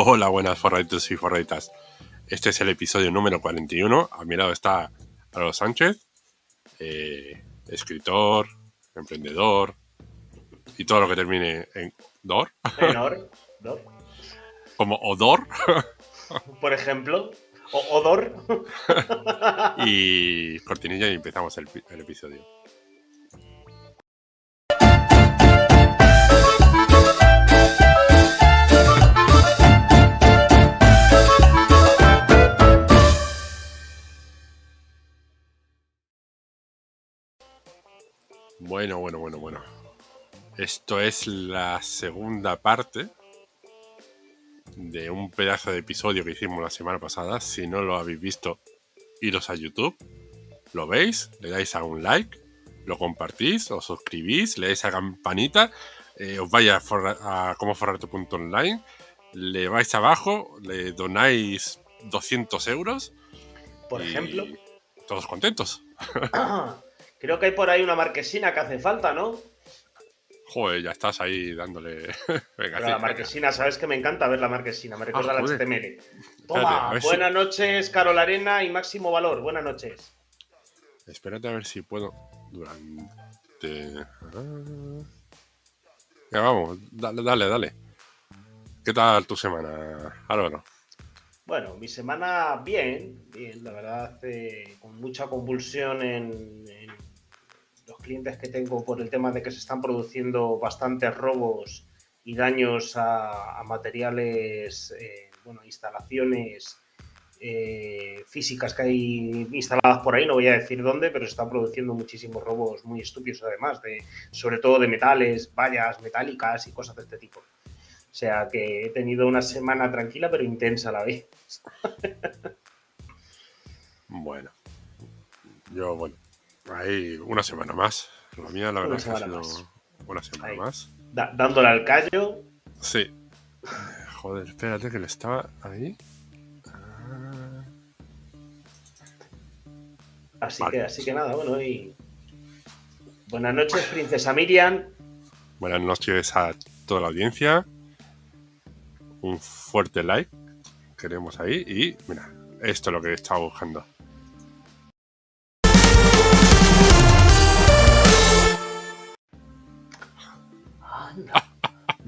Hola, buenas forraditos y forraditas. Este es el episodio número 41. A mi lado está Álvaro Sánchez, eh, escritor, emprendedor y todo lo que termine en Dor. Menor, ¿no? Como Odor. Por ejemplo. O odor. y cortinilla y empezamos el episodio. Bueno, bueno, bueno, bueno. Esto es la segunda parte de un pedazo de episodio que hicimos la semana pasada. Si no lo habéis visto, iros a YouTube, lo veis, le dais a un like, lo compartís, os suscribís, le dais a campanita, eh, os vais a, a comoforrarte.online, le vais abajo, le donáis 200 euros. Por y ejemplo. Todos contentos. Creo que hay por ahí una marquesina que hace falta, ¿no? Joder, ya estás ahí dándole. Venga, sí, la venga. marquesina, sabes que me encanta ver la marquesina, me recuerda Ah, a la. HTML. Toma, ver si- buenas noches, Carol Arena y Máximo Valor. Buenas noches. Espérate a ver si puedo durante. Ah. Ya vamos, dale, dale, dale. ¿Qué tal tu semana, Álvaro? Bueno, mi semana bien, bien, la verdad, eh, con mucha convulsión en, clientes que tengo por el tema de que se están produciendo bastantes robos y daños a, materiales, eh, bueno, instalaciones eh, físicas que hay instaladas por ahí, no voy a decir dónde, pero se están produciendo muchísimos robos muy estúpidos además, de, sobre todo de metales, vallas metálicas y cosas de este tipo. O sea que he tenido una semana tranquila pero intensa a la vez. Bueno, yo, bueno, ahí una semana más. La mía, la verdad, es que ha sido más. una semana Ahí. más. Da- dándole al callo. Sí. Joder, espérate que le estaba ahí. Ah, Así Vale. que, así que nada, bueno, y. Buenas noches, princesa Miriam. Buenas noches a toda la audiencia. Un fuerte like. Queremos ahí. Y mira, esto es lo que estaba buscando.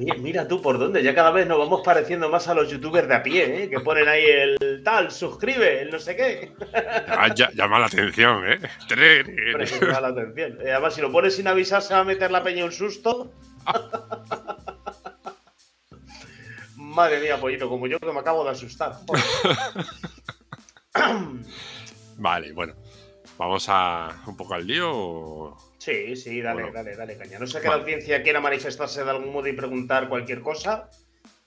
Mira, mira tú por dónde, ya cada vez nos vamos pareciendo más a los youtubers de a pie, ¿eh? que ponen ahí el tal, suscribe, el no sé qué. Ah, ya- llama la atención, ¿eh? Me llama la atención. Eh, Además, si lo pones sin avisar, se va a meter la peña un susto. Madre mía, pollito, como yo que me acabo de asustar. Vale, bueno. Vamos a un poco al lío. o- Sí, sí, dale, Bueno. dale, dale, caña. No sé que Vale. la audiencia quiera manifestarse de algún modo y preguntar cualquier cosa.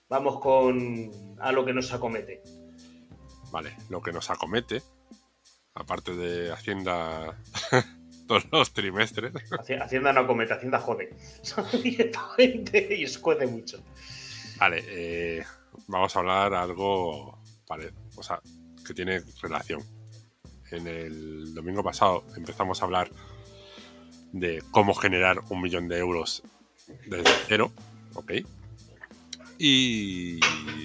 Vamos con a lo que nos acomete. Vale, lo que nos acomete. Aparte de Hacienda todos los trimestres. Haci- Hacienda no acomete, Hacienda jode. Directamente y escuece mucho. Vale, eh, vamos a hablar algo. Vale, o sea, que tiene relación. En el domingo pasado empezamos a hablar de cómo generar un millón de euros desde cero, ¿ok? Y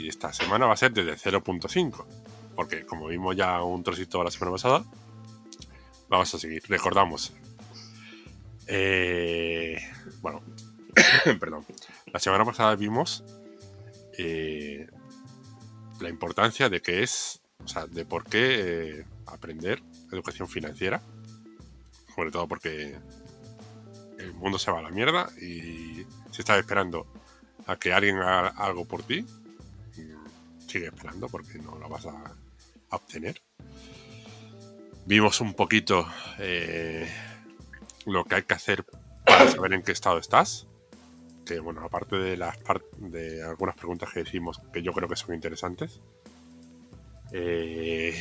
esta semana va a ser desde 0.5, porque como vimos ya un trocito la semana pasada, vamos a seguir. Recordamos. eh, bueno, perdón. La semana pasada vimos eh, la importancia de que es, o sea, de por qué eh, aprender educación financiera, sobre todo porque el mundo se va a la mierda y si estás esperando a que alguien haga algo por ti, sigue esperando porque no lo vas a, obtener. Vimos un poquito eh, lo que hay que hacer para saber en qué estado estás. Que bueno, aparte de las de algunas preguntas que decimos que yo creo que son interesantes, eh,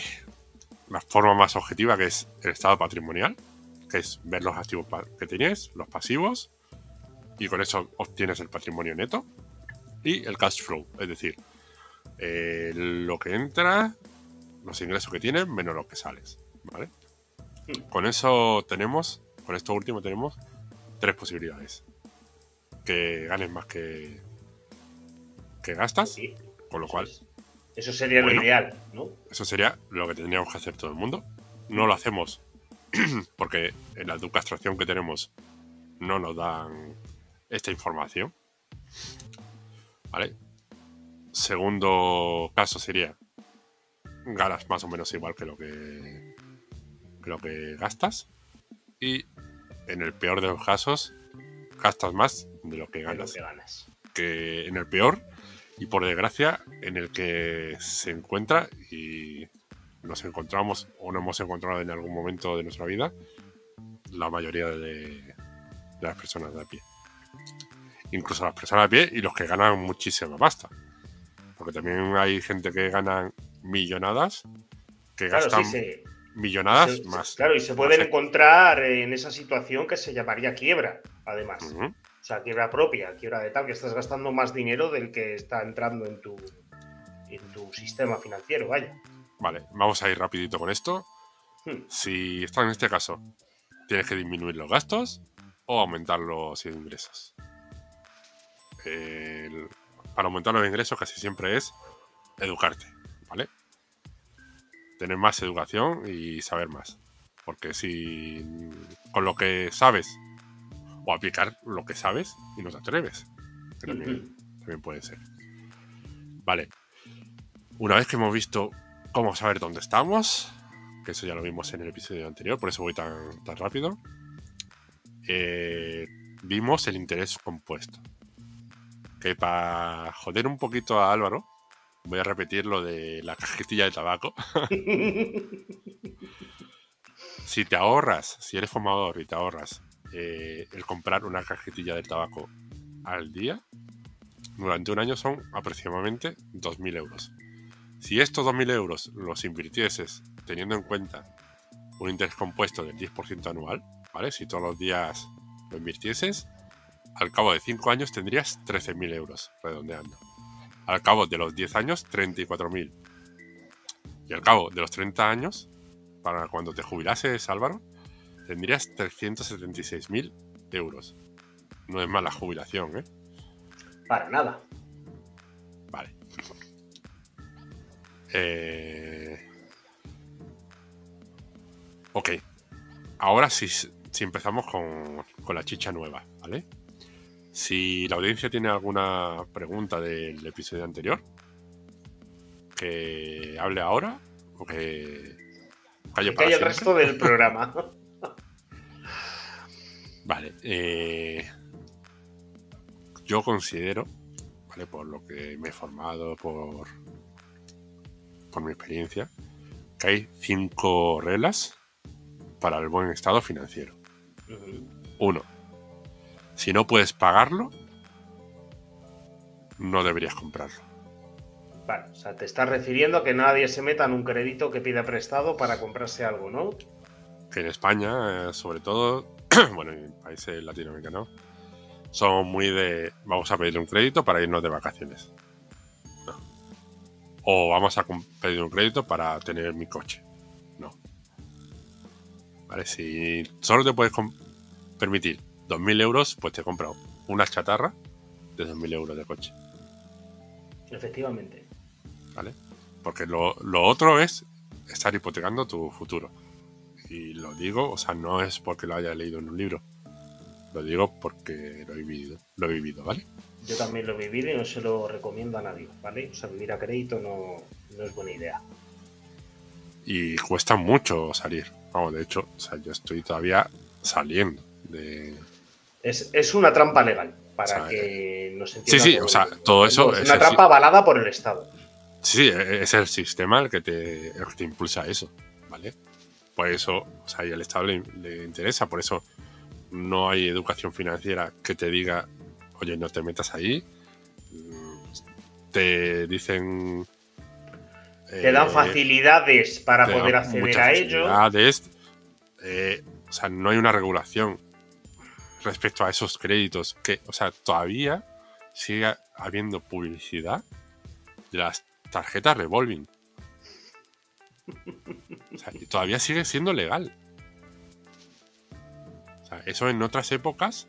la forma más objetiva que es el estado patrimonial, que es ver los activos que tienes, los pasivos, y con eso obtienes el patrimonio neto, y el cash flow, es decir, eh, lo que entra, los ingresos que tienes menos lo que sales, ¿vale? Con eso tenemos, con esto último tenemos tres posibilidades. Que ganes más que, que gastas, Sí. Con lo cual. Eso sería lo ideal, ¿no? Eso sería lo que tendríamos que hacer todo el mundo. No lo hacemos porque en la educación que tenemos no nos dan esta información. ¿Vale? Segundo caso sería ganas más o menos igual que lo que, que lo que gastas. Y en el peor de los casos, gastas más de lo que ganas. que, ganas. que en el peor, y por desgracia, en el que se encuentra y nos encontramos o no hemos encontrado en algún momento de nuestra vida la mayoría de, las personas de a pie. Incluso las personas a pie y los que ganan muchísima pasta. Porque también hay gente que gana millonadas, que gastan millonadas más. Claro, y se pueden encontrar en esa situación que se llamaría quiebra, además. O sea, quiebra propia, quiebra de tal, que estás gastando más dinero del que está entrando en tu, en tu sistema financiero, vaya. Vale, vamos a ir rapidito con esto. Hmm. Si estás en este caso, tienes que disminuir los gastos o aumentar los ingresos. para aumentar los ingresos casi siempre es educarte, ¿vale? Tener más educación y saber más. Porque si con lo que sabes o aplicar lo que sabes y no te atreves. también, también puede ser. Vale. Una vez que hemos visto cómo saber dónde estamos, que eso ya lo vimos en el episodio anterior, por eso voy tan, tan rápido. Eh, vimos el interés compuesto. Que para joder un poquito a Álvaro, voy a repetir lo de la cajetilla de tabaco. si te ahorras, si eres fumador y te ahorras eh, el comprar una cajetilla de tabaco al día, durante un año son aproximadamente 2.000 euros. Si estos 2.000 euros los invirtieses teniendo en cuenta un interés compuesto del 10% anual, ¿vale? Si todos los días lo invirtieses, al cabo de 5 años tendrías 13.000 euros, redondeando. Al cabo de los 10 años, 34.000. Y al cabo de los 30 años, para cuando te jubilases, Álvaro, tendrías 376.000 euros. No es mala jubilación, ¿eh? Para nada. Vale. Eh... Ok. Ahora sí, si empezamos con, con, la chicha nueva, ¿vale? Si la audiencia tiene alguna pregunta del episodio anterior, que hable ahora o que calle para el resto del programa. vale. Eh, yo considero, ¿vale? Por lo que me he formado, por por mi experiencia, que hay cinco reglas para el buen estado financiero. Uno, si no puedes pagarlo, no deberías comprarlo. Vale, o sea, te estás refiriendo a que nadie se meta en un crédito que pida prestado para comprarse algo, ¿no? Que en España, eh, sobre todo, bueno, en países latinoamericanos, son muy de vamos a pedir un crédito para irnos de vacaciones o vamos a pedir un crédito para tener mi coche. No. Vale, si solo te puedes permitir 2.000 euros, pues te compras una chatarra de 2.000 euros de coche. Efectivamente. ¿Vale? Porque lo, otro es estar hipotecando tu futuro. Y lo digo, o sea, no es porque lo haya leído en un libro. Lo digo porque lo he vivido, lo he vivido, ¿vale? Yo también lo he vivido y no se lo recomiendo a nadie, ¿vale? O sea, vivir a crédito no, es buena idea. Y cuesta mucho salir. Vamos, de hecho, o sea, yo estoy todavía saliendo de... Es, una trampa legal, para que no se entienda. Sí, sí, o sea, todo eso... Es una trampa avalada por el Estado. Sí, e, es el sistema el que te, te impulsa eso, ¿vale? Por eso, o sea, y al Estado le, le interesa, por eso no hay educación financiera que te diga oye, no te metas ahí. Te dicen... Te dan eh, facilidades para poder acceder a ello. Eh, o sea, no hay una regulación respecto a esos créditos que, o sea, todavía sigue habiendo publicidad de las tarjetas revolving. O sea, todavía sigue siendo legal. O sea, eso en otras épocas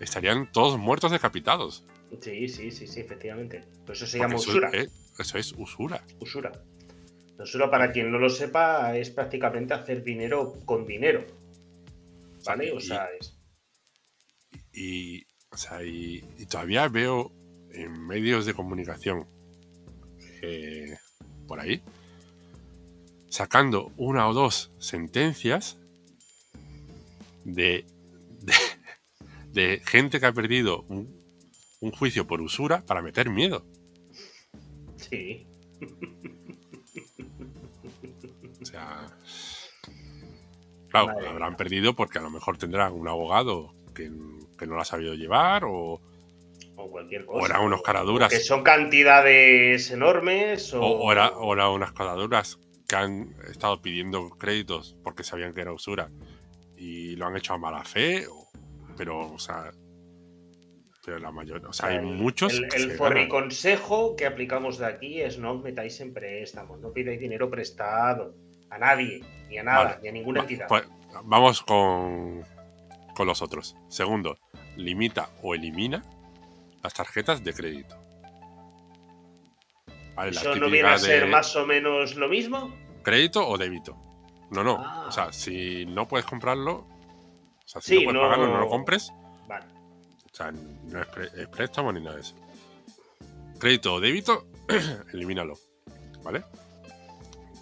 estarían todos muertos decapitados. Sí, sí, sí, sí, efectivamente. Eso se llama usura. Eh, eso es usura. Usura. Usura, para quien no lo sepa, es prácticamente hacer dinero con dinero. ¿Vale? O sea, es. Y, o sea, y, todavía veo en medios de comunicación eh, por ahí sacando una o dos sentencias de, de, gente que ha perdido un, un juicio por usura para meter miedo. Sí. O sea, claro, habrán perdido porque a lo mejor tendrán un abogado que, no lo ha sabido llevar o, o cualquier cosa. O eran unos caraduras. Que son cantidades enormes. O, o, era, o eran unas caraduras que han estado pidiendo créditos porque sabían que era usura y lo han hecho a mala fe. Pero, o sea, pero la mayoría, o sea, hay muchos. El, el consejo que aplicamos de aquí es no metáis en préstamos, no pidáis dinero prestado a nadie, ni a nada, ni a ninguna entidad. Pues, vamos con, con los otros. Segundo, limita o elimina las tarjetas de crédito. ¿Eso no viene a ser más o menos lo mismo? ¿Crédito o débito? No, no. O sea, ah. si no puedes comprarlo, o sea, si no puedes pagarlo, no lo compres. Vale. O sea, no es, préstamo ni nada de eso. Crédito o débito, elimínalo. ¿Vale?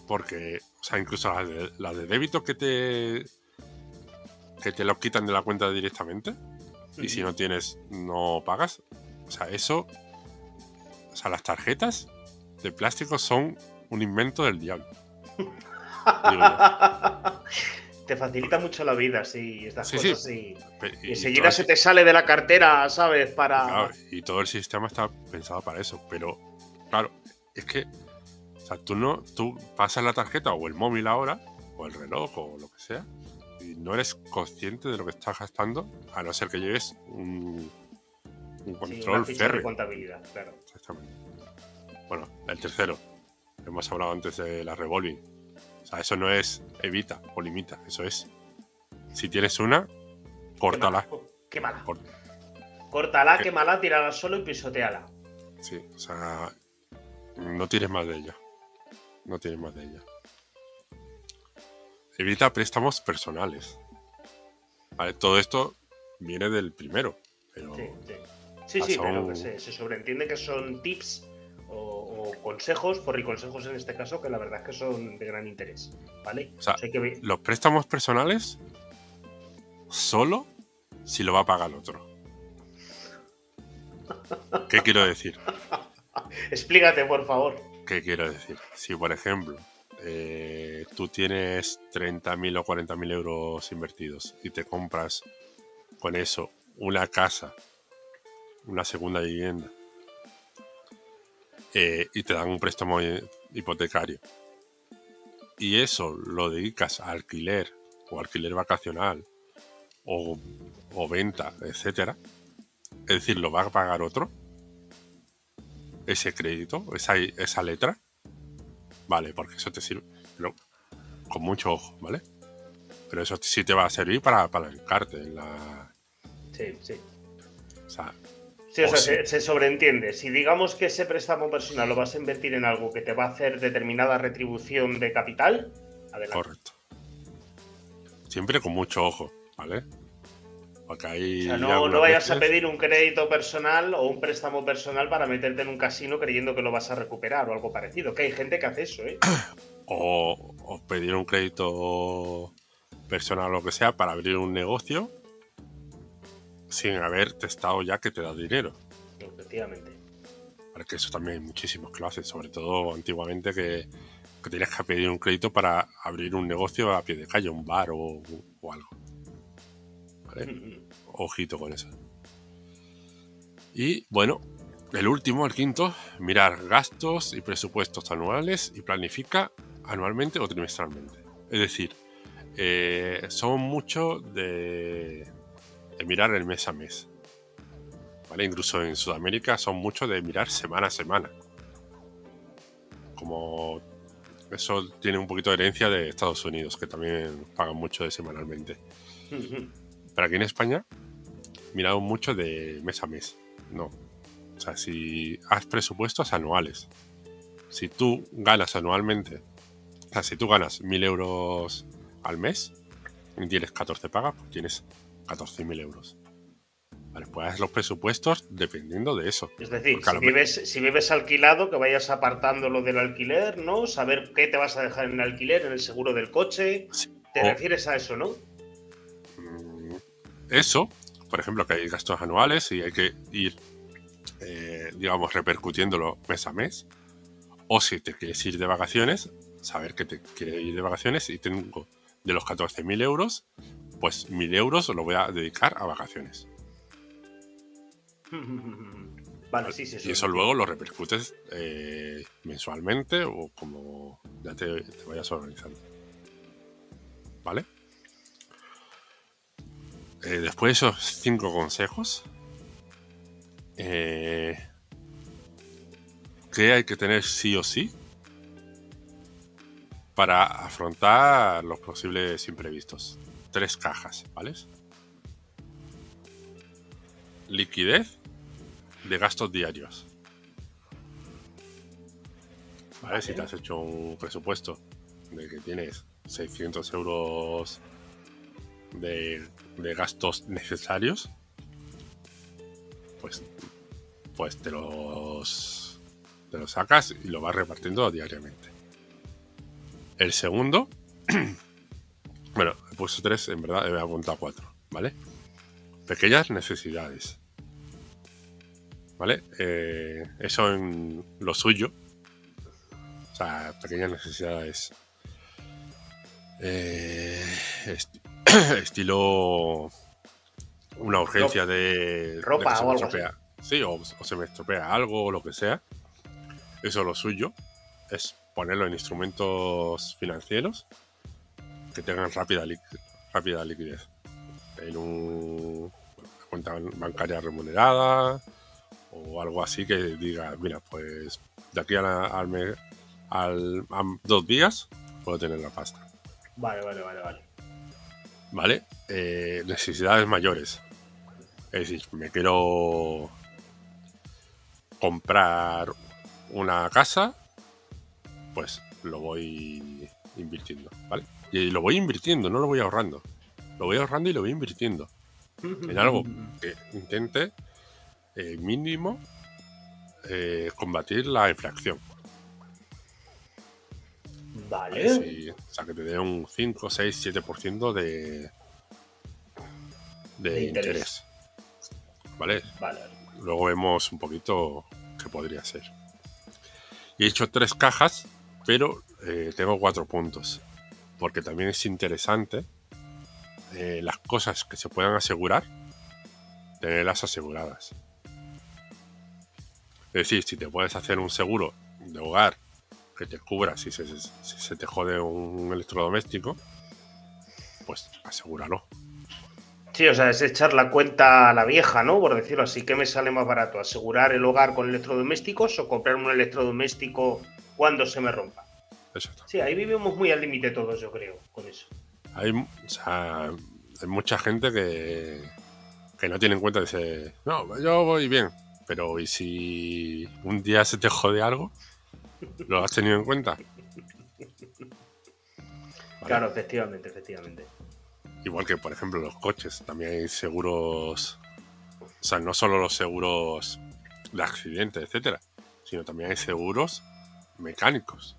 Porque, o sea, incluso las de, débito que te. que te lo quitan de la cuenta directamente. Y si no tienes, no pagas. O sea, eso. O sea, las tarjetas de plástico son un invento del diablo. te facilita mucho la vida, sí, estas cosas Y, enseguida se te sale de la cartera, ¿sabes? Para. y todo el sistema está pensado para eso, pero claro, es que. O sea, tú no. Tú pasas la tarjeta o el móvil ahora, o el reloj, o lo que sea, y no eres consciente de lo que estás gastando, a no ser que lleves un, un control sí, De contabilidad, claro. Exactamente. Bueno, el tercero. Hemos hablado antes de la revolving o sea, eso no es evita o limita, eso es. Si tienes una, córtala. Quémala. Córtala, quémala, tírala solo y pisoteala. Sí, o sea, no tires más de ella. No tires más de ella. Evita préstamos personales. Vale, todo esto viene del primero. Pero sí, sí. Sí, sí, pero que se, se sobreentiende que son tips o, consejos, por y consejos en este caso, que la verdad es que son de gran interés. ¿Vale? O sea, los préstamos personales solo si lo va a pagar el otro. ¿Qué quiero decir? Explícate, por favor. ¿Qué quiero decir? Si, por ejemplo, eh, tú tienes 30.000 o 40.000 euros invertidos y te compras con eso una casa, una segunda vivienda, eh, y te dan un préstamo hipotecario. Y eso lo dedicas a alquiler o alquiler vacacional o, venta, etcétera. Es decir, lo va a pagar otro. Ese crédito, esa, esa letra. Vale, porque eso te sirve. Pero con mucho ojo, ¿vale? Pero eso sí te va a servir para apalancarte en la. Sí, sí. O sea, Sí, o, sea, Se, sobreentiende. Si digamos que ese préstamo personal lo vas a invertir en algo que te va a hacer determinada retribución de capital, adelante. Correcto. Siempre con mucho ojo, ¿vale? Porque ahí o sea, no, no vayas a pedir un crédito personal o un préstamo personal para meterte en un casino creyendo que lo vas a recuperar o algo parecido. Que hay gente que hace eso, ¿eh? O, o pedir un crédito personal o lo que sea para abrir un negocio sin haber testado ya que te da dinero. Efectivamente. Porque eso también hay muchísimos clases, sobre todo antiguamente que, que tienes que pedir un crédito para abrir un negocio a pie de calle, un bar o, algo. ¿Vale? Ojito con eso. Y bueno, el último, el quinto, mirar gastos y presupuestos anuales y planifica anualmente o trimestralmente. Es decir, eh, son muchos de, de mirar el mes a mes. ¿Vale? Incluso en Sudamérica son muchos de mirar semana a semana. Como eso tiene un poquito de herencia de Estados Unidos, que también pagan mucho de semanalmente. Pero aquí en España miramos mucho de mes a mes. No. O sea, si has presupuestos anuales. si tú ganas anualmente, o sea, si tú ganas 1.000 euros al mes y tienes 14 pagas, pues tienes 14.000 euros. Vale, pues los presupuestos dependiendo de eso. Es decir, si vives, si vives, alquilado, que vayas apartando lo del alquiler, ¿no? Saber qué te vas a dejar en el alquiler, en el seguro del coche. ¿Te refieres a eso, no? Mm, eso, por ejemplo, que hay gastos anuales y hay que ir, eh, digamos, repercutiéndolo mes a mes. O si te quieres ir de vacaciones, saber que te quieres ir de vacaciones y tengo de los 14.000 euros, pues 1.000 euros lo voy a dedicar a vacaciones. Vale, sí, sí, y eso luego lo repercutes eh, mensualmente o como ya te, vayas organizando. ¿Vale? Eh, después de esos cinco consejos, eh, ¿qué hay que tener sí o sí para afrontar los posibles imprevistos? Tres cajas, ¿vale? Liquidez, de gastos diarios. ¿Vale? Si te has hecho un presupuesto de que tienes 600 euros de, gastos necesarios, pues, pues te los, te los sacas y lo vas repartiendo diariamente. El segundo, bueno, he puesto tres, en verdad he apuntado cuatro, ¿vale? Pequeñas necesidades. ¿vale? Eh, eso en lo suyo. O sea, pequeñas necesidades. Eh, estilo una urgencia de ropa o algo Sí, o, se me estropea algo o lo que sea. Eso lo suyo es ponerlo en instrumentos financieros que tengan rápida, rápida liquidez. En un, una cuenta bancaria remunerada, o algo así que diga, mira, pues de aquí a, al, al a dos días puedo tener la pasta. Vale, vale, vale, vale. Vale, eh, necesidades mayores. Es decir, me quiero comprar una casa, pues lo voy invirtiendo, ¿vale? Y lo voy invirtiendo, no lo voy ahorrando. Lo voy ahorrando y lo voy invirtiendo en algo que intente eh, mínimo eh, combatir la infracción. Vale. o sea, que te dé un 5, 6, 7% de, de, interés. ¿Vale? Vale. Luego vemos un poquito qué podría ser. he hecho tres cajas, pero eh, tengo cuatro puntos. Porque también es interesante las cosas que se puedan asegurar, tenerlas aseguradas. Es decir, si te puedes hacer un seguro de hogar que te cubra si se, te jode un electrodoméstico, pues asegúralo. Sí, o sea, es echar la cuenta a la vieja, ¿no? Por decirlo así, ¿qué me sale más barato? ¿Asegurar el hogar con electrodomésticos o comprar un electrodoméstico cuando se me rompa? Exacto. Sí, ahí vivimos muy al límite todos, yo creo, con eso. Hay, hay mucha gente que, que no tiene en cuenta ese... No, yo voy bien. Pero ¿y si un día se te jode algo? ¿Lo has tenido en cuenta? Claro, efectivamente, efectivamente. Igual que, por ejemplo, los coches, también hay seguros. O sea, no solo los seguros de accidentes, etcétera, sino también hay seguros mecánicos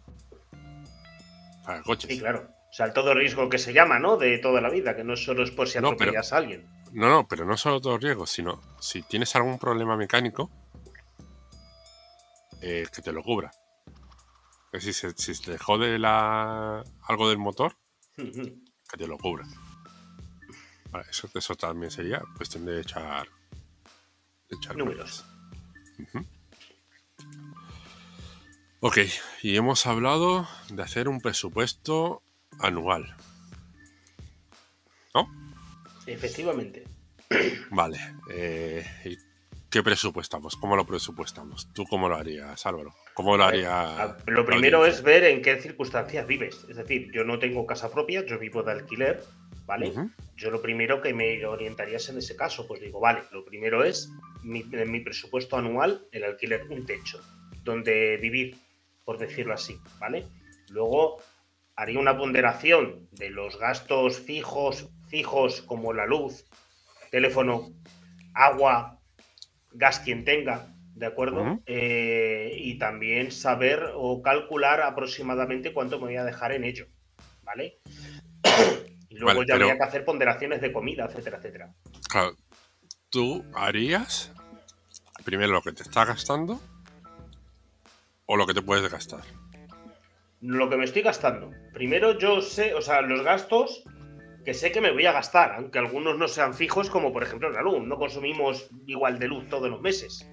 para coches. Sí, claro. O sea, el todo riesgo que se llama, ¿no? De toda la vida, que no solo es por si atropellas a alguien. No, no, pero no solo todo riesgo, sino si tienes algún problema mecánico, eh, que te lo cubra. Es decir, si, te jode la, algo del motor, que te lo cubra. eso, eso también sería cuestión de echar, de echar números. Ok, y hemos hablado de hacer un presupuesto anual. ¿No? Efectivamente. Vale. Eh, ¿Qué presupuestamos? ¿Cómo lo presupuestamos? ¿Tú cómo lo harías, Álvaro? ¿Cómo lo haría? Lo primero es ver en qué circunstancias vives. Es decir, yo no tengo casa propia, yo vivo de alquiler, ¿vale? Yo lo primero que me orientaría es en ese caso, pues digo, vale, lo primero es mi, en mi presupuesto anual el alquiler, un techo donde vivir. Por decirlo así, ¿vale? Luego haría una ponderación de los gastos fijos, fijos como la luz, teléfono, agua, gas quien tenga, ¿de acuerdo? Eh, y también saber o calcular aproximadamente cuánto me voy a dejar en ello, ¿vale? y luego ya habría que hacer ponderaciones de comida, etcétera, etcétera. Claro, tú harías primero lo que te está gastando o lo que te puedes gastar. Lo que me estoy gastando. Primero yo sé, o sea, los gastos que sé que me voy a gastar, aunque algunos no sean fijos, como por ejemplo la luz. No consumimos igual de luz todos los meses.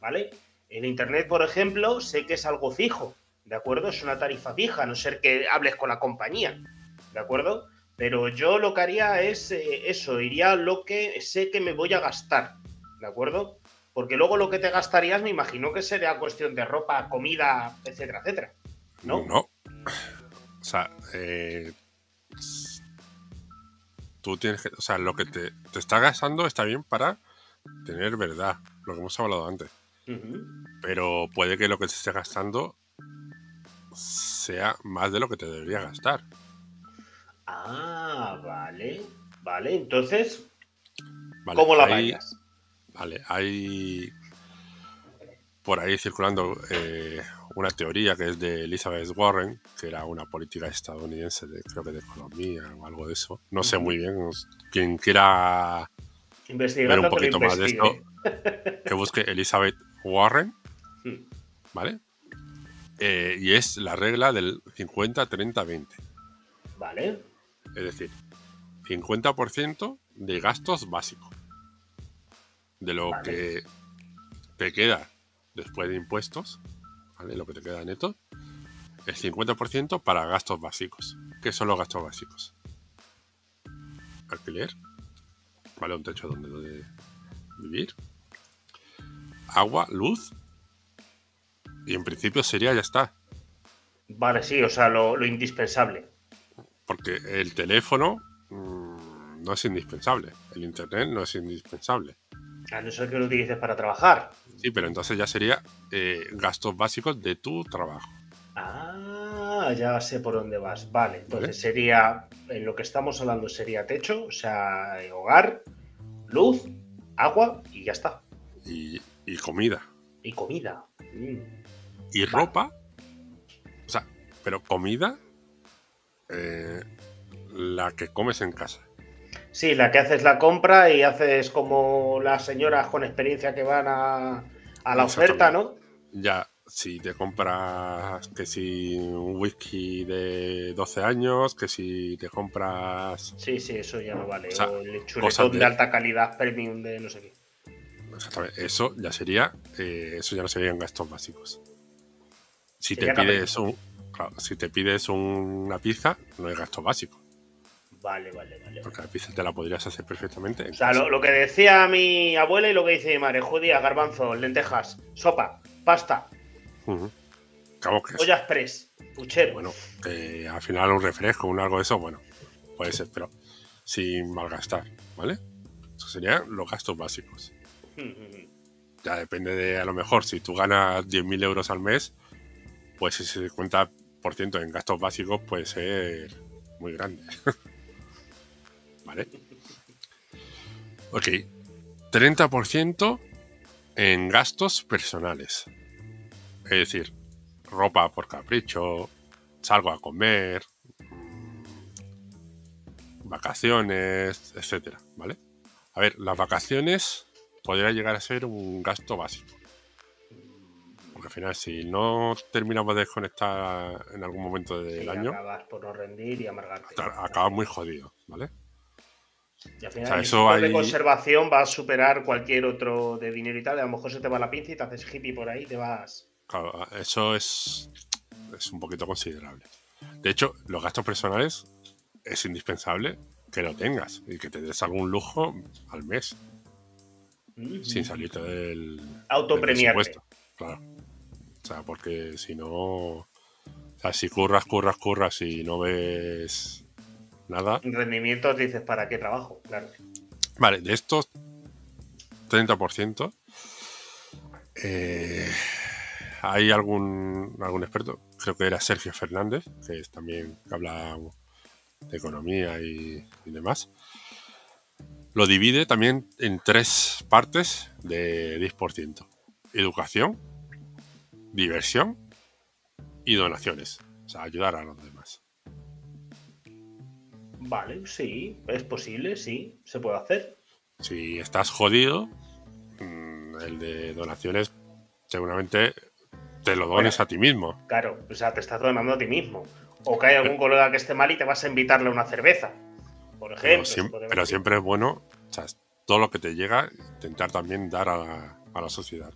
¿Vale? En Internet, por ejemplo, sé que es algo fijo. ¿De acuerdo? Es una tarifa fija, a no ser que hables con la compañía. ¿De acuerdo? Pero yo lo que haría es eh, eso, iría lo que sé que me voy a gastar. ¿De acuerdo? Porque luego lo que te gastarías, me imagino que sería cuestión de ropa, comida, etcétera, etcétera. ¿No? No. O sea, eh, tú tienes que. O sea, lo que te, está gastando está bien para tener verdad, lo que hemos hablado antes. Pero puede que lo que te esté gastando sea más de lo que te debería gastar. Ah, vale. Vale, entonces. ¿Cómo la vayas? Vale, hay por ahí circulando eh, una teoría que es de Elizabeth Warren, que era una política estadounidense, de, creo que de economía o algo de eso. No sé muy bien. Quien quiera ver un poquito más de esto, que busque Elizabeth Warren, hmm. ¿vale? Eh, y es la regla del 50-30-20. Vale. Es decir, 50% de gastos básicos de lo que te queda después de impuestos, ¿vale? lo que te queda neto, el 50% para gastos básicos. ¿Qué son los gastos básicos? Alquiler, ¿vale? Un techo donde, vivir, agua, luz, y en principio sería ya está. Vale, sí, o sea, lo, indispensable. Porque el teléfono mm, no es indispensable, el internet no es indispensable. A no ser que lo utilices para trabajar. Sí, pero entonces ya sería eh, gastos básicos de tu trabajo. Ah, ya sé por dónde vas. Vale, entonces sería, en lo que estamos hablando sería techo, o sea, hogar, luz, agua y ya está. Y, comida. Y comida. Mm. Y ropa. O sea, pero comida, eh, la que comes en casa. Sí, la que haces la compra y haces como las señoras con experiencia que van a, la oferta, ¿no? Ya, si te compras que si un whisky de 12 años, que si te compras... Sí, sí, eso ya no vale. O, el chuletón de... alta calidad premium de no sé qué. Exactamente. Eso ya sería, eh, eso ya no serían gastos básicos. Si te pides un, si te pides una pizza, no es gasto básico. Vale, vale, vale. Porque la pizza te la podrías hacer perfectamente. O sea, lo, que decía mi abuela y lo que dice mi madre: judía, garbanzo, lentejas, sopa, pasta. Uh Olla express, puchero. Bueno, al final un refresco, un algo de eso, bueno, puede ser, pero sin malgastar, ¿vale? Eso serían los gastos básicos. ya depende de, a lo mejor, si tú ganas 10.000 euros al mes, pues ese 50% en gastos básicos puede ser muy grande. ¿Vale? Ok. 30% en gastos personales. Es decir, ropa por capricho, salgo a comer, vacaciones, etcétera, ¿vale? A ver, las vacaciones podría llegar a ser un gasto básico. Porque al final, si no terminamos de desconectar en algún momento del año. Acabas por no rendir y amargarte. Acabas muy jodido, ¿vale? Y al final, el de conservación va a superar cualquier otro de dinero y tal. A lo mejor se te va la pinza y te haces hippie por ahí, te vas. Claro, eso es, es un poquito considerable. De hecho, los gastos personales es indispensable que lo tengas y que te des algún lujo al mes. Sin salirte del. Autopremiarte. claro. O sea, porque si no. O sea, si curras, curras, curras y no ves nada. Rendimientos dices, ¿para qué trabajo? Claro. Vale, de estos 30%, eh, hay algún, algún experto, creo que era Sergio Fernández, que es también que habla de economía y, y demás. Lo divide también en tres partes de 10%. Educación, diversión y donaciones. O sea, ayudar a los demás. Vale, sí, es posible, sí, se puede hacer. Si estás jodido, mm, el de donaciones seguramente te lo dones Bueno. a ti mismo. Claro, o sea, te estás donando a ti mismo. O que hay algún colega que esté mal y te vas a invitarle a una cerveza. Por ejemplo. Pero, siempre, pero es bueno, o sea, todo lo que te llega, intentar también dar a la, a la sociedad.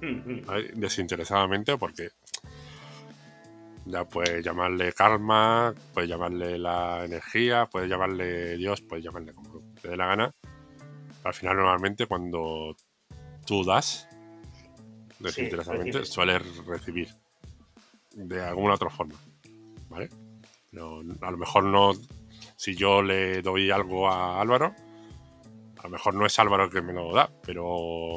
Mm, mm. Desinteresadamente, porque ya puedes llamarle karma, puedes llamarle la energía, puedes llamarle Dios, puedes llamarle como te dé la gana. Al final, normalmente, cuando tú das, desinteresadamente, recibes. sueles recibir de alguna otra forma. ¿Vale? No, a lo mejor no. Si yo le doy algo a Álvaro, a lo mejor no es Álvaro el que me lo da, pero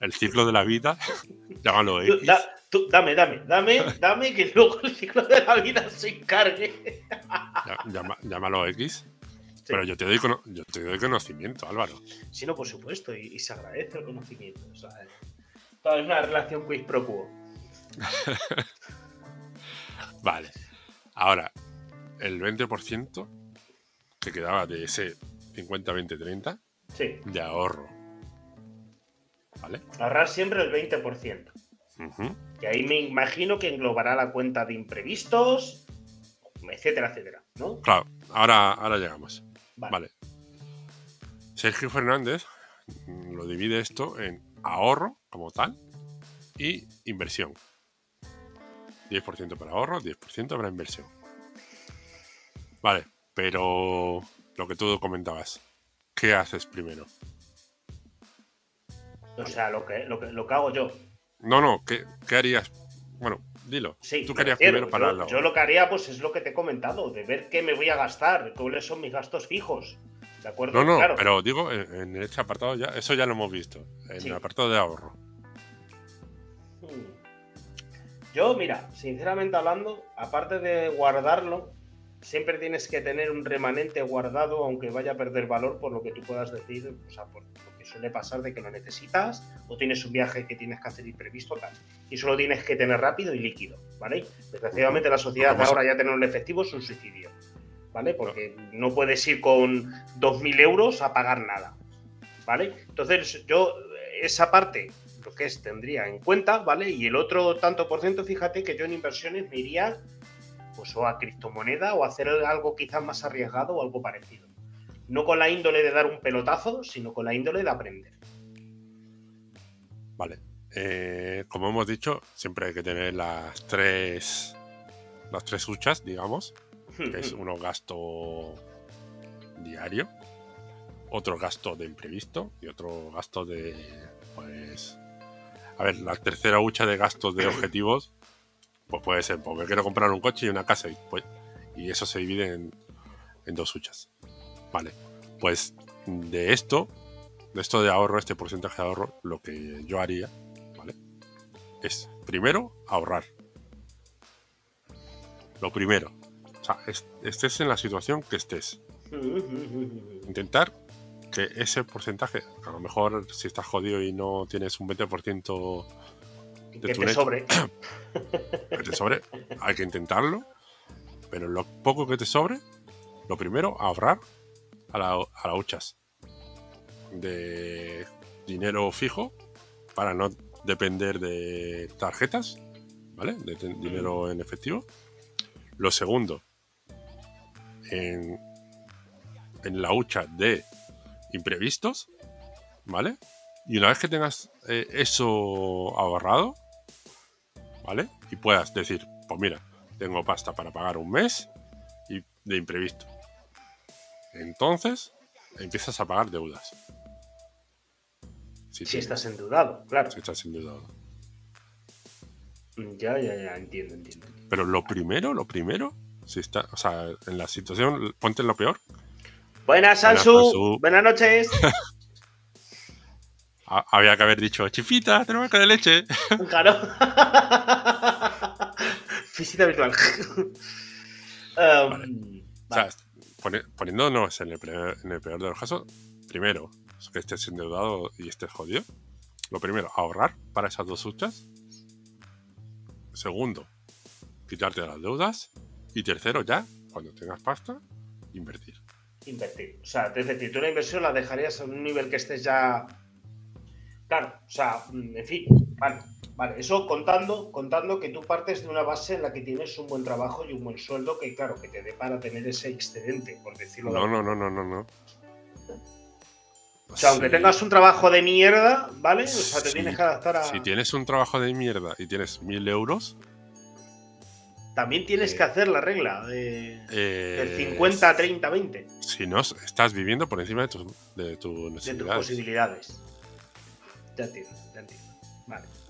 el ciclo de la vida, llámalo X. da- tú, dame, dame, dame, dame que luego el ciclo de la vida se encargue. Llama- llámalo X. Sí. Pero yo te, doy yo te doy conocimiento, Álvaro. Sí, no, por supuesto, y, y se agradece el conocimiento. O sea, toda es una relación quiz pro quo. Vale. Ahora, el 20% que quedaba de ese 50-20-30 Sí, de ahorro. ¿Vale? ahorrar siempre el 20%. Ujú. Y ahí me imagino que englobará la cuenta de imprevistos, etcétera, etcétera, ¿no? Claro, ahora, ahora llegamos. Vale. Vale. Sergio Fernández lo divide esto en ahorro como tal y inversión. 10% para ahorro, 10% para inversión. Vale, pero lo que tú comentabas, ¿qué haces primero? O sea, lo que, lo que, lo que hago yo. No, no, ¿qué, qué harías? Bueno, dilo. Sí, tú refiero, primero para yo, yo lo que haría, pues es lo que te he comentado, de ver qué me voy a gastar, cuáles son mis gastos fijos. ¿De acuerdo? No, no, Claro. pero digo, en, este apartado ya, eso ya lo hemos visto. En Sí. el apartado de ahorro. Hmm. Yo, mira, sinceramente hablando, aparte de guardarlo, siempre tienes que tener un remanente guardado, aunque vaya a perder valor por lo que tú puedas decir, o sea, por que suele pasar de que lo necesitas, o tienes un viaje que tienes que hacer imprevisto, tal. Y eso lo tienes que tener rápido y líquido, ¿vale? Desgraciadamente la sociedad ahora ya tener un efectivo es un suicidio, ¿vale? Porque no puedes ir con 2.000 euros a pagar nada, ¿vale? Entonces yo esa parte lo que es tendría en cuenta, ¿vale? Y el otro tanto por ciento, fíjate que yo en inversiones me iría pues o a criptomoneda o a hacer algo quizás más arriesgado o algo parecido. No con la índole de dar un pelotazo, sino con la índole de aprender. Vale. Eh, como hemos dicho, siempre hay que tener las tres. Las tres huchas, digamos. Que es uno gasto diario, otro gasto de imprevisto y otro gasto de. Pues. A ver, la tercera hucha de gastos de objetivos. Pues puede ser, pues me quiero comprar un coche y una casa. Y, pues, y eso se divide en, en dos huchas. Vale. Pues de esto, de esto de ahorro, este porcentaje de ahorro, lo que yo haría, ¿vale? Es primero ahorrar. Lo primero. O sea, es- estés en la situación que estés. Intentar que ese porcentaje, a lo mejor si estás jodido y no tienes un 20% de que tu te net sobre. que te sobre, hay que intentarlo. Pero lo poco que te sobre, lo primero, ahorrar a la, a la huchas de dinero fijo para no depender de tarjetas, ¿vale? De dinero en efectivo. Lo segundo, en, en la hucha de imprevistos, ¿vale? Y una vez que tengas eh, eso ahorrado, ¿vale? Y puedas decir, pues mira, tengo pasta para pagar un mes y de imprevisto. Entonces, empiezas a pagar deudas. Si, Si estás endeudado, claro. si estás endeudado. Ya, ya, ya, entiendo, entiendo. Pero lo primero, lo primero, si está, o sea, en la situación, ponte en lo peor, Buenas, Buenas, Sansu. Buenas noches. había que haber dicho, chifita, tenemos que de leche. Claro. Visita virtual. Um, o sea, poniéndonos en el, peor, de los casos, primero, que estés endeudado y estés jodido. Lo primero, ahorrar para esas dos huchas. Segundo, quitarte las deudas. Y tercero, ya, cuando tengas pasta, invertir. Invertir. O sea, es decir, tú la inversión la dejarías a un nivel que estés ya. Claro, o sea, en fin, vale. Vale, eso contando, contando que tú partes de una base en la que tienes un buen trabajo y un buen sueldo que, claro, que te dé para tener ese excedente, por decirlo no, No, no, no, no, no. O sea, aunque tengas un trabajo de mierda, ¿vale? O sea, te tienes que adaptar a. Si tienes un trabajo de mierda y tienes mil euros. También tienes eh, que hacer la regla de, del 50, 30, 20. Si no, estás viviendo por encima de, tus de, tu de tus posibilidades. Ya entiendo, ya entiendo. Vale.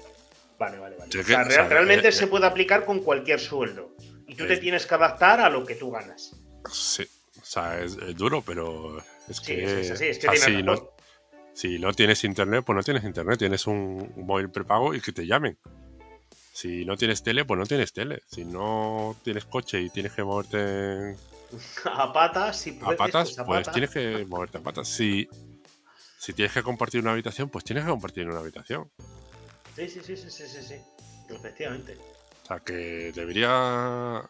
Vale, vale, vale. o sea, realmente eh, se puede aplicar con cualquier sueldo. Y tú te tienes que adaptar a lo que tú ganas. Sí, o sea, es, duro, pero es que. Es, es que si, no, si no tienes internet, pues no tienes internet. Tienes un, móvil prepago y que te llamen. Si no tienes tele, pues no tienes tele. Si no tienes coche y tienes que moverte. A patas, si A patas, pues, pues tienes que moverte a patas. Si, si tienes que compartir una habitación, pues tienes que compartir una habitación. Sí, sí, sí, sí, sí, sí, sí. Efectivamente. O sea, que debería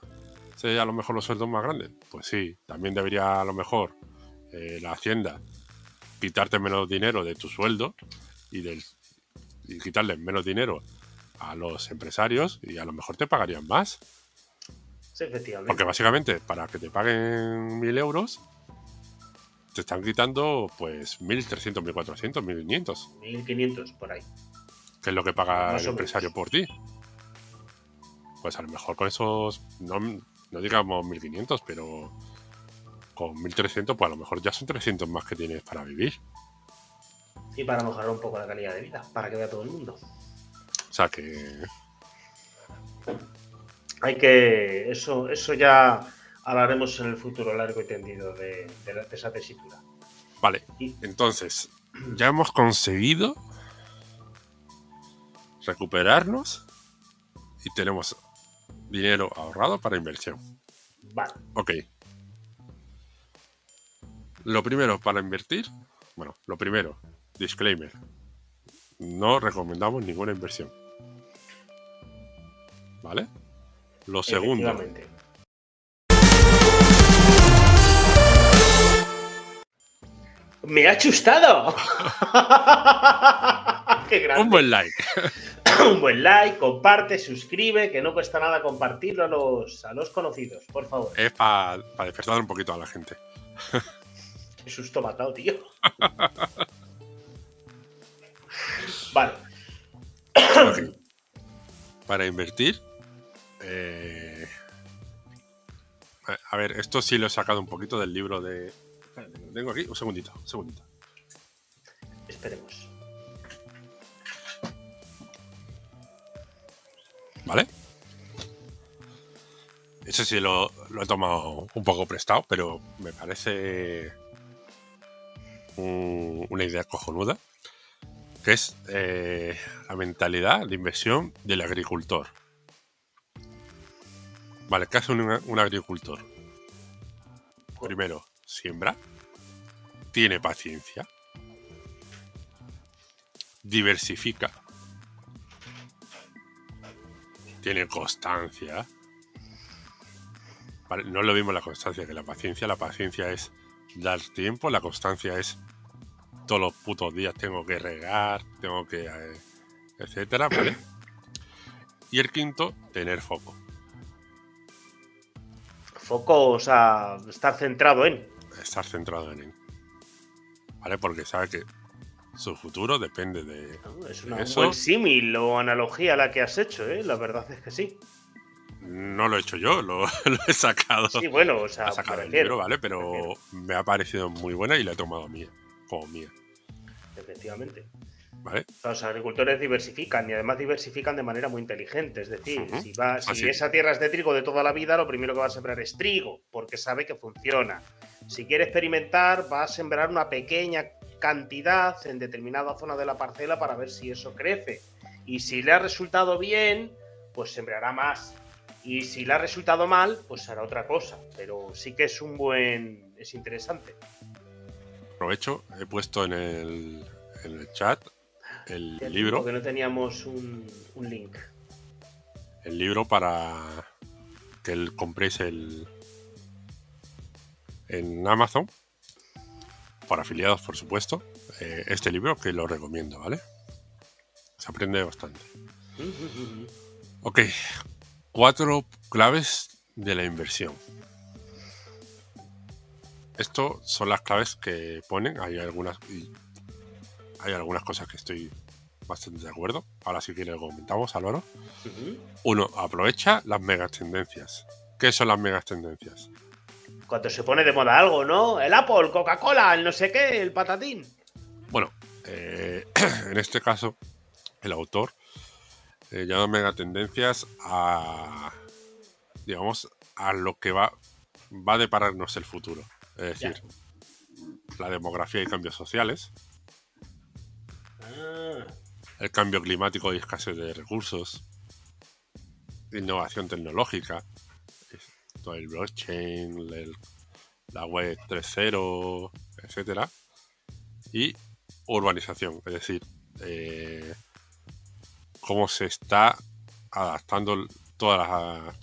ser a lo mejor los sueldos más grandes. Pues sí, también debería a lo mejor eh, la hacienda quitarte menos dinero de tu sueldo y, del, y quitarle menos dinero a los empresarios y a lo mejor te pagarían más. Sí, efectivamente. Porque básicamente para que te paguen mil euros te están quitando pues 1.300, 1.400, 1.500. 1.500 por ahí que es lo que paga el empresario por ti. Pues a lo mejor con esos, no, no digamos 1500, pero con 1300, pues a lo mejor ya son 300 más que tienes para vivir. Y para mejorar un poco la calidad de vida, para que vea todo el mundo. O sea que. Hay que. Eso, eso ya hablaremos en el futuro largo y tendido de, esa tesitura. Vale. Entonces, ya hemos conseguido recuperarnos y tenemos dinero ahorrado para inversión. Vale. Ok. Lo primero para invertir, bueno, lo primero, disclaimer. No recomendamos ninguna inversión. ¿Vale? Lo segundo. ¡Me ha chustado! Un buen like. un buen like, comparte, suscribe, que no cuesta nada compartirlo a los, a los conocidos, por favor. Es para despertar un poquito a la gente. Qué susto matado, tío. vale. Para invertir. Eh, a ver, esto sí lo he sacado un poquito del libro de. tengo aquí, un segundito, un segundito. Esperemos. ¿Vale? Ese sí lo, he tomado un poco prestado, pero me parece una idea cojonuda, que es eh, la mentalidad de inversión del agricultor. Vale, ¿qué hace un, agricultor? Primero, siembra, tiene paciencia, diversifica tiene constancia. no es lo mismo la constancia que la paciencia. La paciencia es dar tiempo, la constancia es todos los putos días tengo que regar, tengo que. Eh, etcétera, ¿vale? Y el quinto, tener foco. Foco, o sea, estar centrado en. Estar centrado en. ¿Vale? Porque sabe que su futuro depende de. Es una, un buen símil o analogía la que has hecho, ¿eh? La verdad es que sí. No lo he hecho yo, lo, he sacado. Sí, bueno, o sea, sacado el libro, ¿vale? Pero me ha parecido muy buena y la he tomado mía, como mía. Efectivamente. ¿Vale? Los agricultores diversifican y además diversifican de manera muy inteligente. Es decir, si, va, si esa tierra es de trigo de toda la vida, lo primero que va a sembrar es trigo, porque sabe que funciona. Si quiere experimentar, va a sembrar una pequeña cantidad en determinada zona de la parcela para ver si eso crece. Y si le ha resultado bien, pues sembrará más. Y si le ha resultado mal, pues hará otra cosa. Pero sí que es un buen. es interesante. Aprovecho, he puesto en el, en el chat el libro. Porque no teníamos un, un link. El libro para que compréis el en Amazon por afiliados, por supuesto. Eh, este libro que lo recomiendo, ¿vale? Se aprende bastante. Ok, cuatro claves de la inversión. Esto son las claves que ponen. Hay algunas hay algunas cosas que estoy bastante de acuerdo. Ahora si quieres lo comentamos, Álvaro. Uno, aprovecha las megas tendencias. ¿Qué son las megas tendencias? Cuando se pone de moda algo, ¿no? El Apple, Coca-Cola, el no sé qué, el patatín. Bueno, eh, en este caso, el autor eh, llama megatendencias a, digamos, a lo que va, va a depararnos el futuro. Es decir, la demografía y cambios sociales, ah. el cambio climático y escasez de recursos, innovación tecnológica, el blockchain, la web 3.0, etcétera, y urbanización, es decir, eh, cómo se está adaptando toda la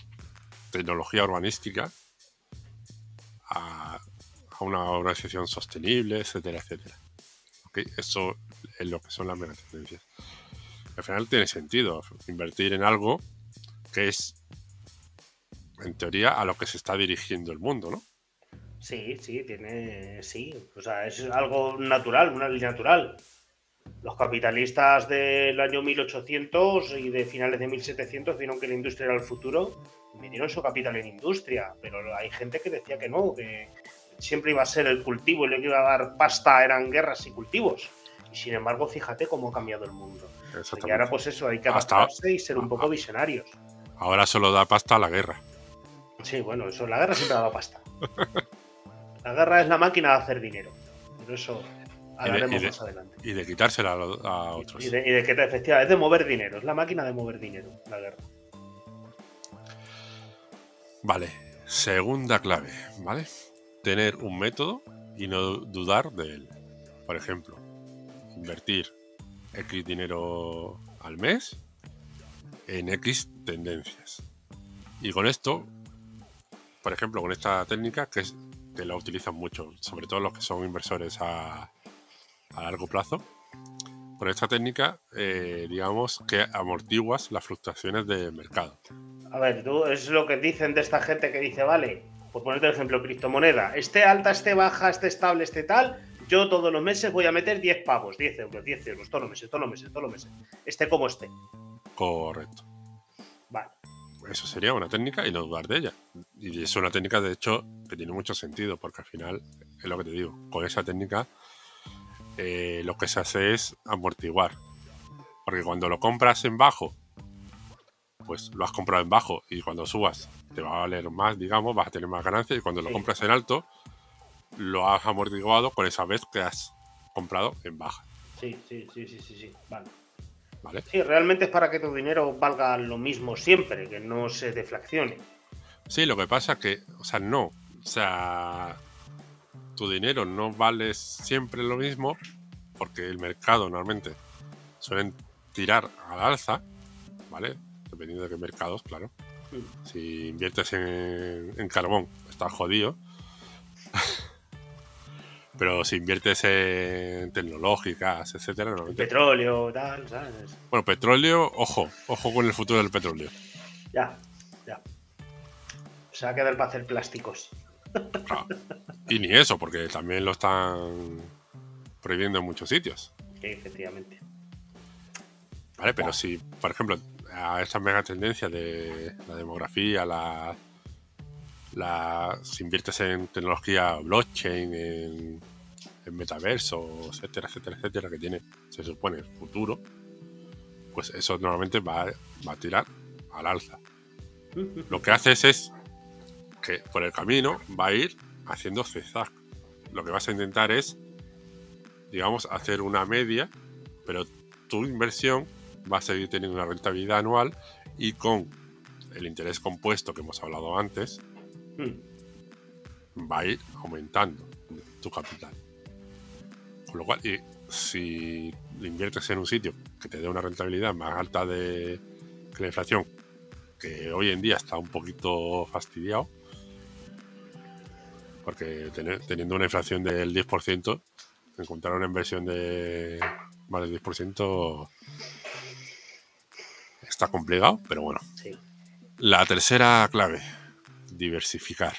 tecnología urbanística a, una urbanización sostenible, etcétera, etcétera. Eso es lo que son las megatendencias. Al final tiene sentido invertir en algo que es, en teoría, a lo que se está dirigiendo el mundo, ¿no? Sí, sí, tiene. Sí. O sea, es algo natural, una ley natural. Los capitalistas del año 1800 y de finales de 1700 vieron que la industria era el futuro y su capital en industria. Pero hay gente que decía que no, que siempre iba a ser el cultivo y lo que iba a dar pasta eran guerras y cultivos. Y sin embargo, fíjate cómo ha cambiado el mundo. Y ahora, pues eso, hay que adaptarse y ser un poco visionarios. Ahora solo da pasta a la guerra. Sí, bueno, eso, la guerra siempre ha dado pasta. La guerra es la máquina de hacer dinero. Pero eso hablaremos más adelante. Y de quitársela a, otros. Y de, que efectivamente es de mover dinero. Es la máquina de mover dinero, la guerra. Vale. Segunda clave, ¿vale? Tener un método y no dudar de él. Por ejemplo, invertir X dinero al mes en X tendencias. Y con esto, por ejemplo, con esta técnica, que es la utilizan mucho, sobre todo los que son inversores a, largo plazo. Con esta técnica, eh, digamos que amortiguas las fluctuaciones de mercado. A ver, tú es lo que dicen de esta gente que dice, vale, por ponerte el ejemplo, criptomoneda, esté alta, esté baja, esté estable, esté tal, yo todos los meses voy a meter 10 pavos, 10 euros, 10 euros, todos los meses, todos los meses, todos los meses, esté como esté. Correcto. Eso sería una técnica y no dudar de ella. Y es una técnica, de hecho, que tiene mucho sentido, porque al final, es lo que te digo, con esa técnica eh, lo que se hace es amortiguar. Porque cuando lo compras en bajo, pues lo has comprado en bajo y cuando subas te va a valer más, digamos, vas a tener más ganancias y cuando lo compras en alto, lo has amortiguado con esa vez que has comprado en baja. Sí, sí, sí, sí, sí, sí. Vale. Sí, realmente es para que tu dinero valga lo mismo siempre, que no se deflacione. Sí, lo que pasa es que, o sea, no. O sea, tu dinero no vale siempre lo mismo porque el mercado normalmente suelen tirar al alza, ¿vale? Dependiendo de qué mercados, claro. Mm. Si inviertes en, en carbón, estás jodido. Pero si inviertes en tecnológicas, etcétera. Petróleo, tal, ¿sabes? Bueno, petróleo, ojo, ojo con el futuro del petróleo. Ya, ya. Se va a quedar para hacer plásticos. Y ni eso, porque también lo están prohibiendo en muchos sitios. Sí, efectivamente. Vale, pero si, por ejemplo, a esta mega tendencia de la demografía, la la, si inviertes en tecnología blockchain, en, metaverso, etcétera, etcétera, etcétera, que tiene, se supone, futuro, pues eso normalmente va, va a tirar al alza. Lo que haces es que por el camino va a ir haciendo zigzag. Lo que vas a intentar es digamos, hacer una media, pero tu inversión va a seguir teniendo una rentabilidad anual y con el interés compuesto que hemos hablado antes, va a ir aumentando tu capital. Con lo cual, y si inviertes en un sitio que te dé una rentabilidad más alta de que la inflación, que hoy en día está un poquito fastidiado, porque teniendo una inflación del 10%, encontrar una inversión de más del 10% está complicado, pero bueno. La tercera clave, diversificar.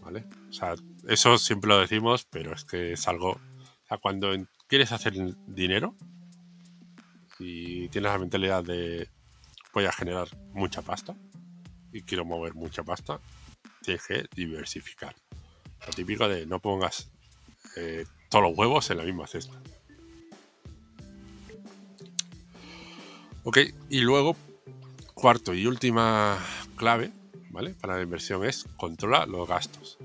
¿Vale? O sea, eso siempre lo decimos, pero es que es algo. O sea, cuando quieres hacer dinero y tienes la mentalidad de voy a generar mucha pasta y quiero mover mucha pasta, tienes que diversificar. Lo típico de no pongas eh, todos los huevos en la misma cesta. Ok, y luego, cuarto y última clave, ¿vale? Para la inversión es controla los gastos.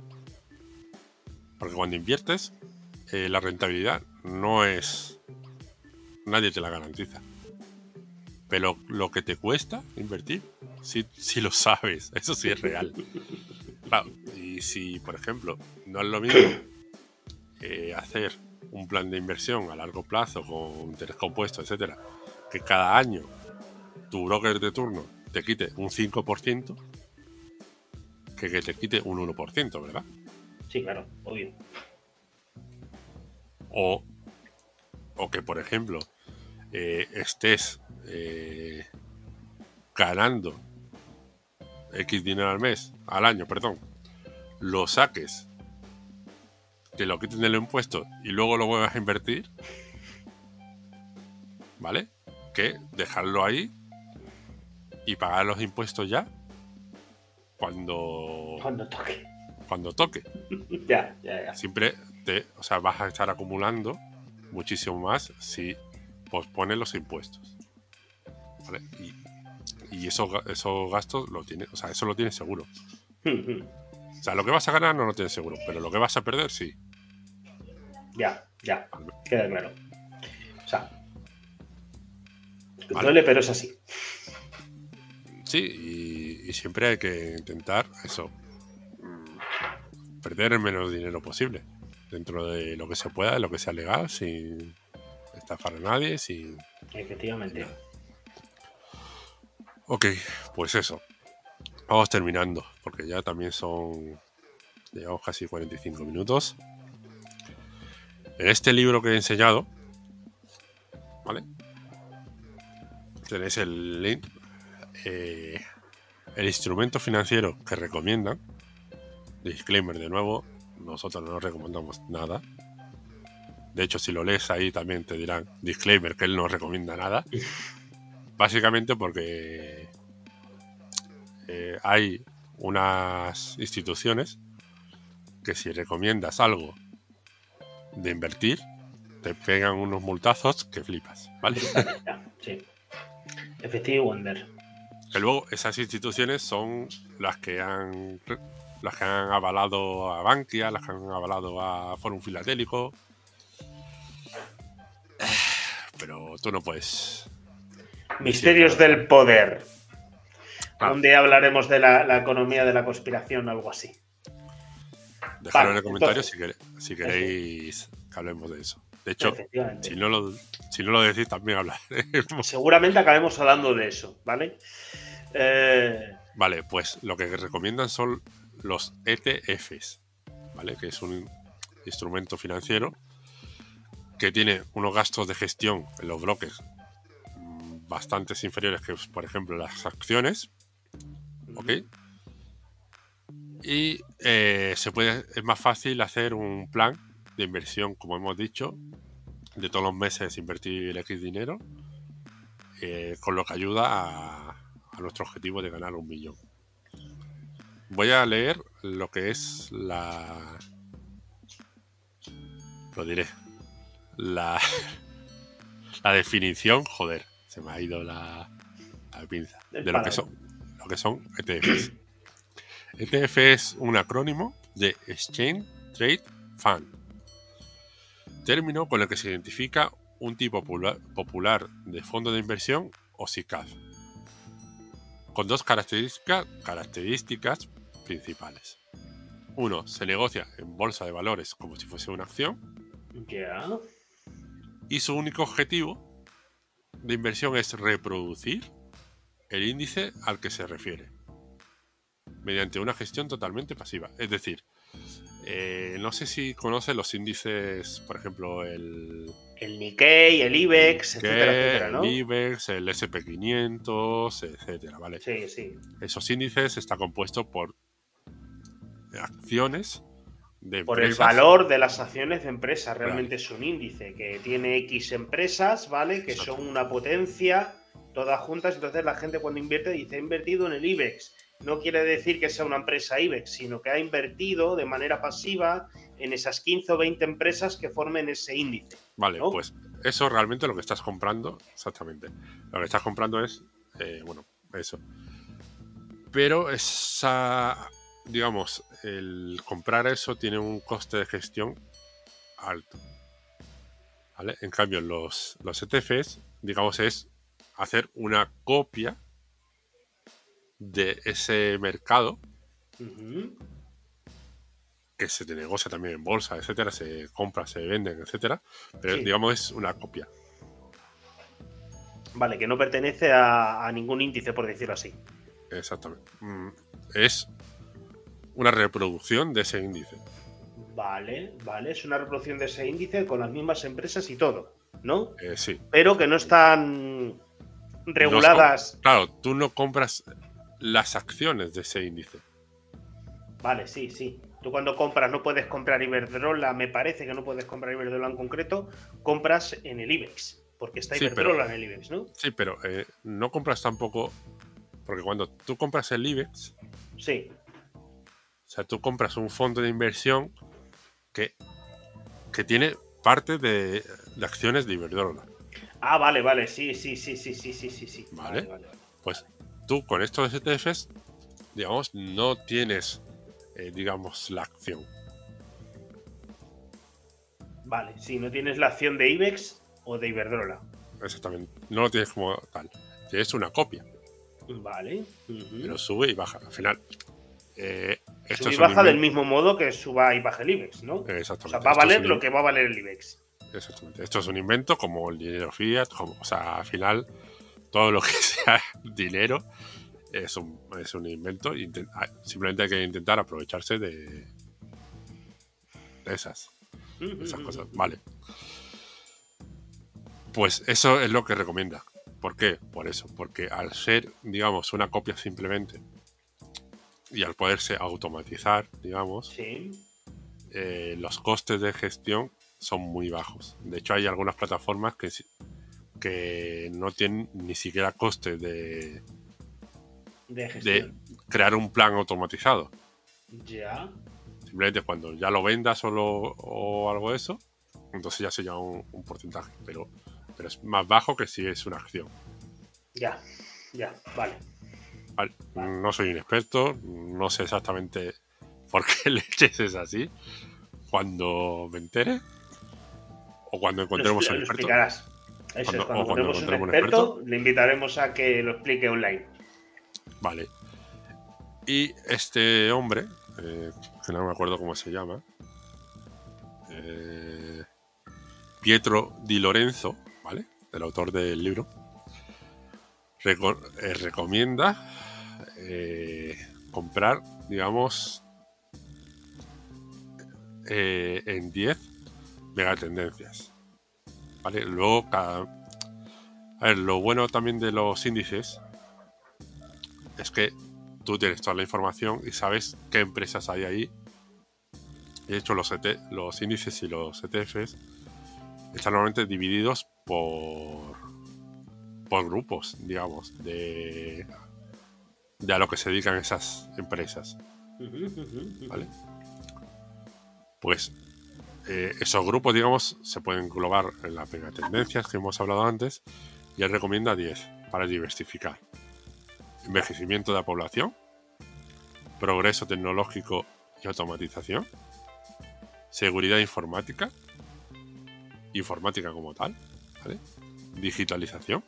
Porque cuando inviertes, eh, la rentabilidad no es... Nadie te la garantiza. Pero lo que te cuesta invertir, si, si lo sabes, eso sí es real. y si, por ejemplo, no es lo mismo eh, hacer un plan de inversión a largo plazo con interés compuesto, etcétera, que cada año tu broker de turno te quite un 5% que que te quite un 1%, ¿verdad? Sí, claro, obvio. O, o que, por ejemplo, eh, estés eh, ganando X dinero al mes, al año, perdón, lo saques, te lo quiten del impuesto y luego lo vuelvas a invertir, ¿vale? Que dejarlo ahí y pagar los impuestos ya cuando cuando toque. cuando toque. Ya ya ya. Siempre te o sea vas a estar acumulando muchísimo más si pospones los impuestos ¿vale? y, y esos, esos gastos lo tienes o sea eso lo tienes seguro. O sea lo que vas a ganar no lo tienes seguro pero lo que vas a perder sí. Ya ya. Queda claro. O sea duele pero es así. Sí, y, siempre hay que intentar eso, perder el menos dinero posible, dentro de lo que se pueda, de lo que sea legal, sin estafar a nadie, sin... Efectivamente. Ok, pues eso. Vamos terminando, porque ya también son... Llevamos casi 45 minutos. En este libro que he enseñado, ¿vale? Tenéis el link eh, el instrumento financiero que recomiendan, disclaimer de nuevo, nosotros no recomendamos nada. De hecho, si lo lees ahí también te dirán, disclaimer, que él no recomienda nada. Básicamente porque eh, hay unas instituciones que si recomiendas algo de invertir, te pegan unos multazos que flipas, ¿vale? Sí. Efectivo Wonder. Que luego esas instituciones son las que han las que han avalado a Bankia, las que han avalado a Forum Filatélico. Pero tú no puedes. Misterios del poder. Donde hablaremos de la, economía de la conspiración o algo así. Dejadlo en el comentario si, queréis que hablemos de eso. De hecho, si no, lo, si no lo decís, también hablaremos. Seguramente acabemos hablando de eso, ¿vale? Eh, vale, pues lo que recomiendan son los ETFs, ¿vale? Que es un instrumento financiero que tiene unos gastos de gestión en los bloques bastante inferiores que, por ejemplo, las acciones. ¿Ok? Y eh, se puede, es más fácil hacer un plan de inversión, como hemos dicho, de todos los meses invertir X dinero, eh, con lo que ayuda a, nuestro objetivo de ganar un millón. Voy a leer lo que es la... Lo diré. La, la definición, joder, se me ha ido la, la pinza, de lo que son, lo que son ETFs. ETF es un acrónimo de Exchange Trade Fund. Término con el que se identifica un tipo popular de fondo de inversión o SICAV, con dos características principales. Uno, se negocia en bolsa de valores como si fuese una acción. Y su único objetivo de inversión es reproducir el índice al que se refiere, mediante una gestión totalmente pasiva. Es decir, eh, no sé si conoce los índices, por ejemplo, el... El Nikkei, el IBEX, etcétera, etcétera, ¿no? El IBEX, el SP500, etcétera, ¿vale? Sí, sí. Esos índices están compuestos por acciones de Por el valor de las acciones de empresas. Realmente es un índice que tiene X empresas, ¿vale? Que son una potencia, todas juntas. Entonces la gente cuando invierte dice, he invertido en el IBEX no quiere decir que sea una empresa IBEX, sino que ha invertido de manera pasiva en esas 15 o 20 empresas que formen ese índice. Vale, pues eso realmente lo que estás comprando, exactamente. Lo que estás comprando es, eh, bueno, eso. Pero esa, digamos, el comprar eso tiene un coste de gestión alto. ¿Vale? En cambio, los, los ETFs, digamos, es hacer una copia de ese mercado que se te negocia también en bolsa, etcétera, se compra, se venden, etcétera, pero digamos es una copia. Vale, que no pertenece a, ningún índice, por decirlo así. Exactamente. Mm, es una reproducción de ese índice. Vale, vale, es una reproducción de ese índice con las mismas empresas y todo, ¿no? Eh, sí. Pero que no están reguladas. claro, tú no compras las acciones de ese índice. Vale, sí, sí. Tú cuando compras no puedes comprar Iberdrola, me parece que no puedes comprar Iberdrola en concreto, compras en el IBEX, porque está Iberdrola en el IBEX, ¿no? Sí, pero eh, no compras tampoco, porque cuando tú compras el IBEX, sí. O sea, tú compras un fondo de inversión que, que tiene parte de, acciones de Iberdrola. Ah, vale, vale, sí, sí, sí, sí, sí, sí, sí. Vale, vale, Pues tú con estos ETFs, digamos, no tienes, eh, digamos, la acción. Vale, sí, no tienes la acción de IBEX o de Iberdrola. Exactamente, no lo tienes como tal. Tienes una copia. Vale. Pero sube y baja. Al final. Eh, sube y baja del mismo modo que suba y baja el IBEX, ¿no? Exactamente. O sea, va a valer lo que va a valer el IBEX. Exactamente. Esto es un invento como el dinero fiat, como, o sea, al final todo lo que sea dinero es un, es un invento. Ah, simplemente hay que intentar aprovecharse de, esas, esas cosas. Vale. Pues eso es lo que recomienda. ¿Por qué? Por eso. Porque al ser, digamos, una copia simplemente y al poderse automatizar, digamos, eh, los costes de gestión son muy bajos. De hecho, hay algunas plataformas que que no tienen ni siquiera coste de, de, crear un plan automatizado. Ya. Simplemente cuando ya lo vendas o, o algo de eso, entonces ya se llama un, porcentaje, pero, pero es más bajo que si es una acción. Ya, ya, vale. No soy un experto, no sé exactamente por qué leches es así. Cuando me entere o cuando encontremos un experto. Eso es, cuando tenemos un experto, le invitaremos a que lo explique online. Vale. Y este hombre, eh, que no me acuerdo cómo se llama, eh, Pietro Di Lorenzo, ¿vale? El autor del libro, eh, recomienda comprar, digamos, en 10 megatendencias. Luego, cada... A ver, lo bueno también de los índices es que tú tienes toda la información y sabes qué empresas hay ahí. De hecho, los, e los índices y los ETFs están normalmente divididos por, por grupos, digamos, de, de a lo que se dedican esas empresas. ¿Vale? Pues eh, esos grupos, digamos, se pueden englobar en las tendencias que hemos hablado antes y él recomienda 10 para diversificar. Envejecimiento de la población, progreso tecnológico y automatización, seguridad informática, informática como tal, digitalización,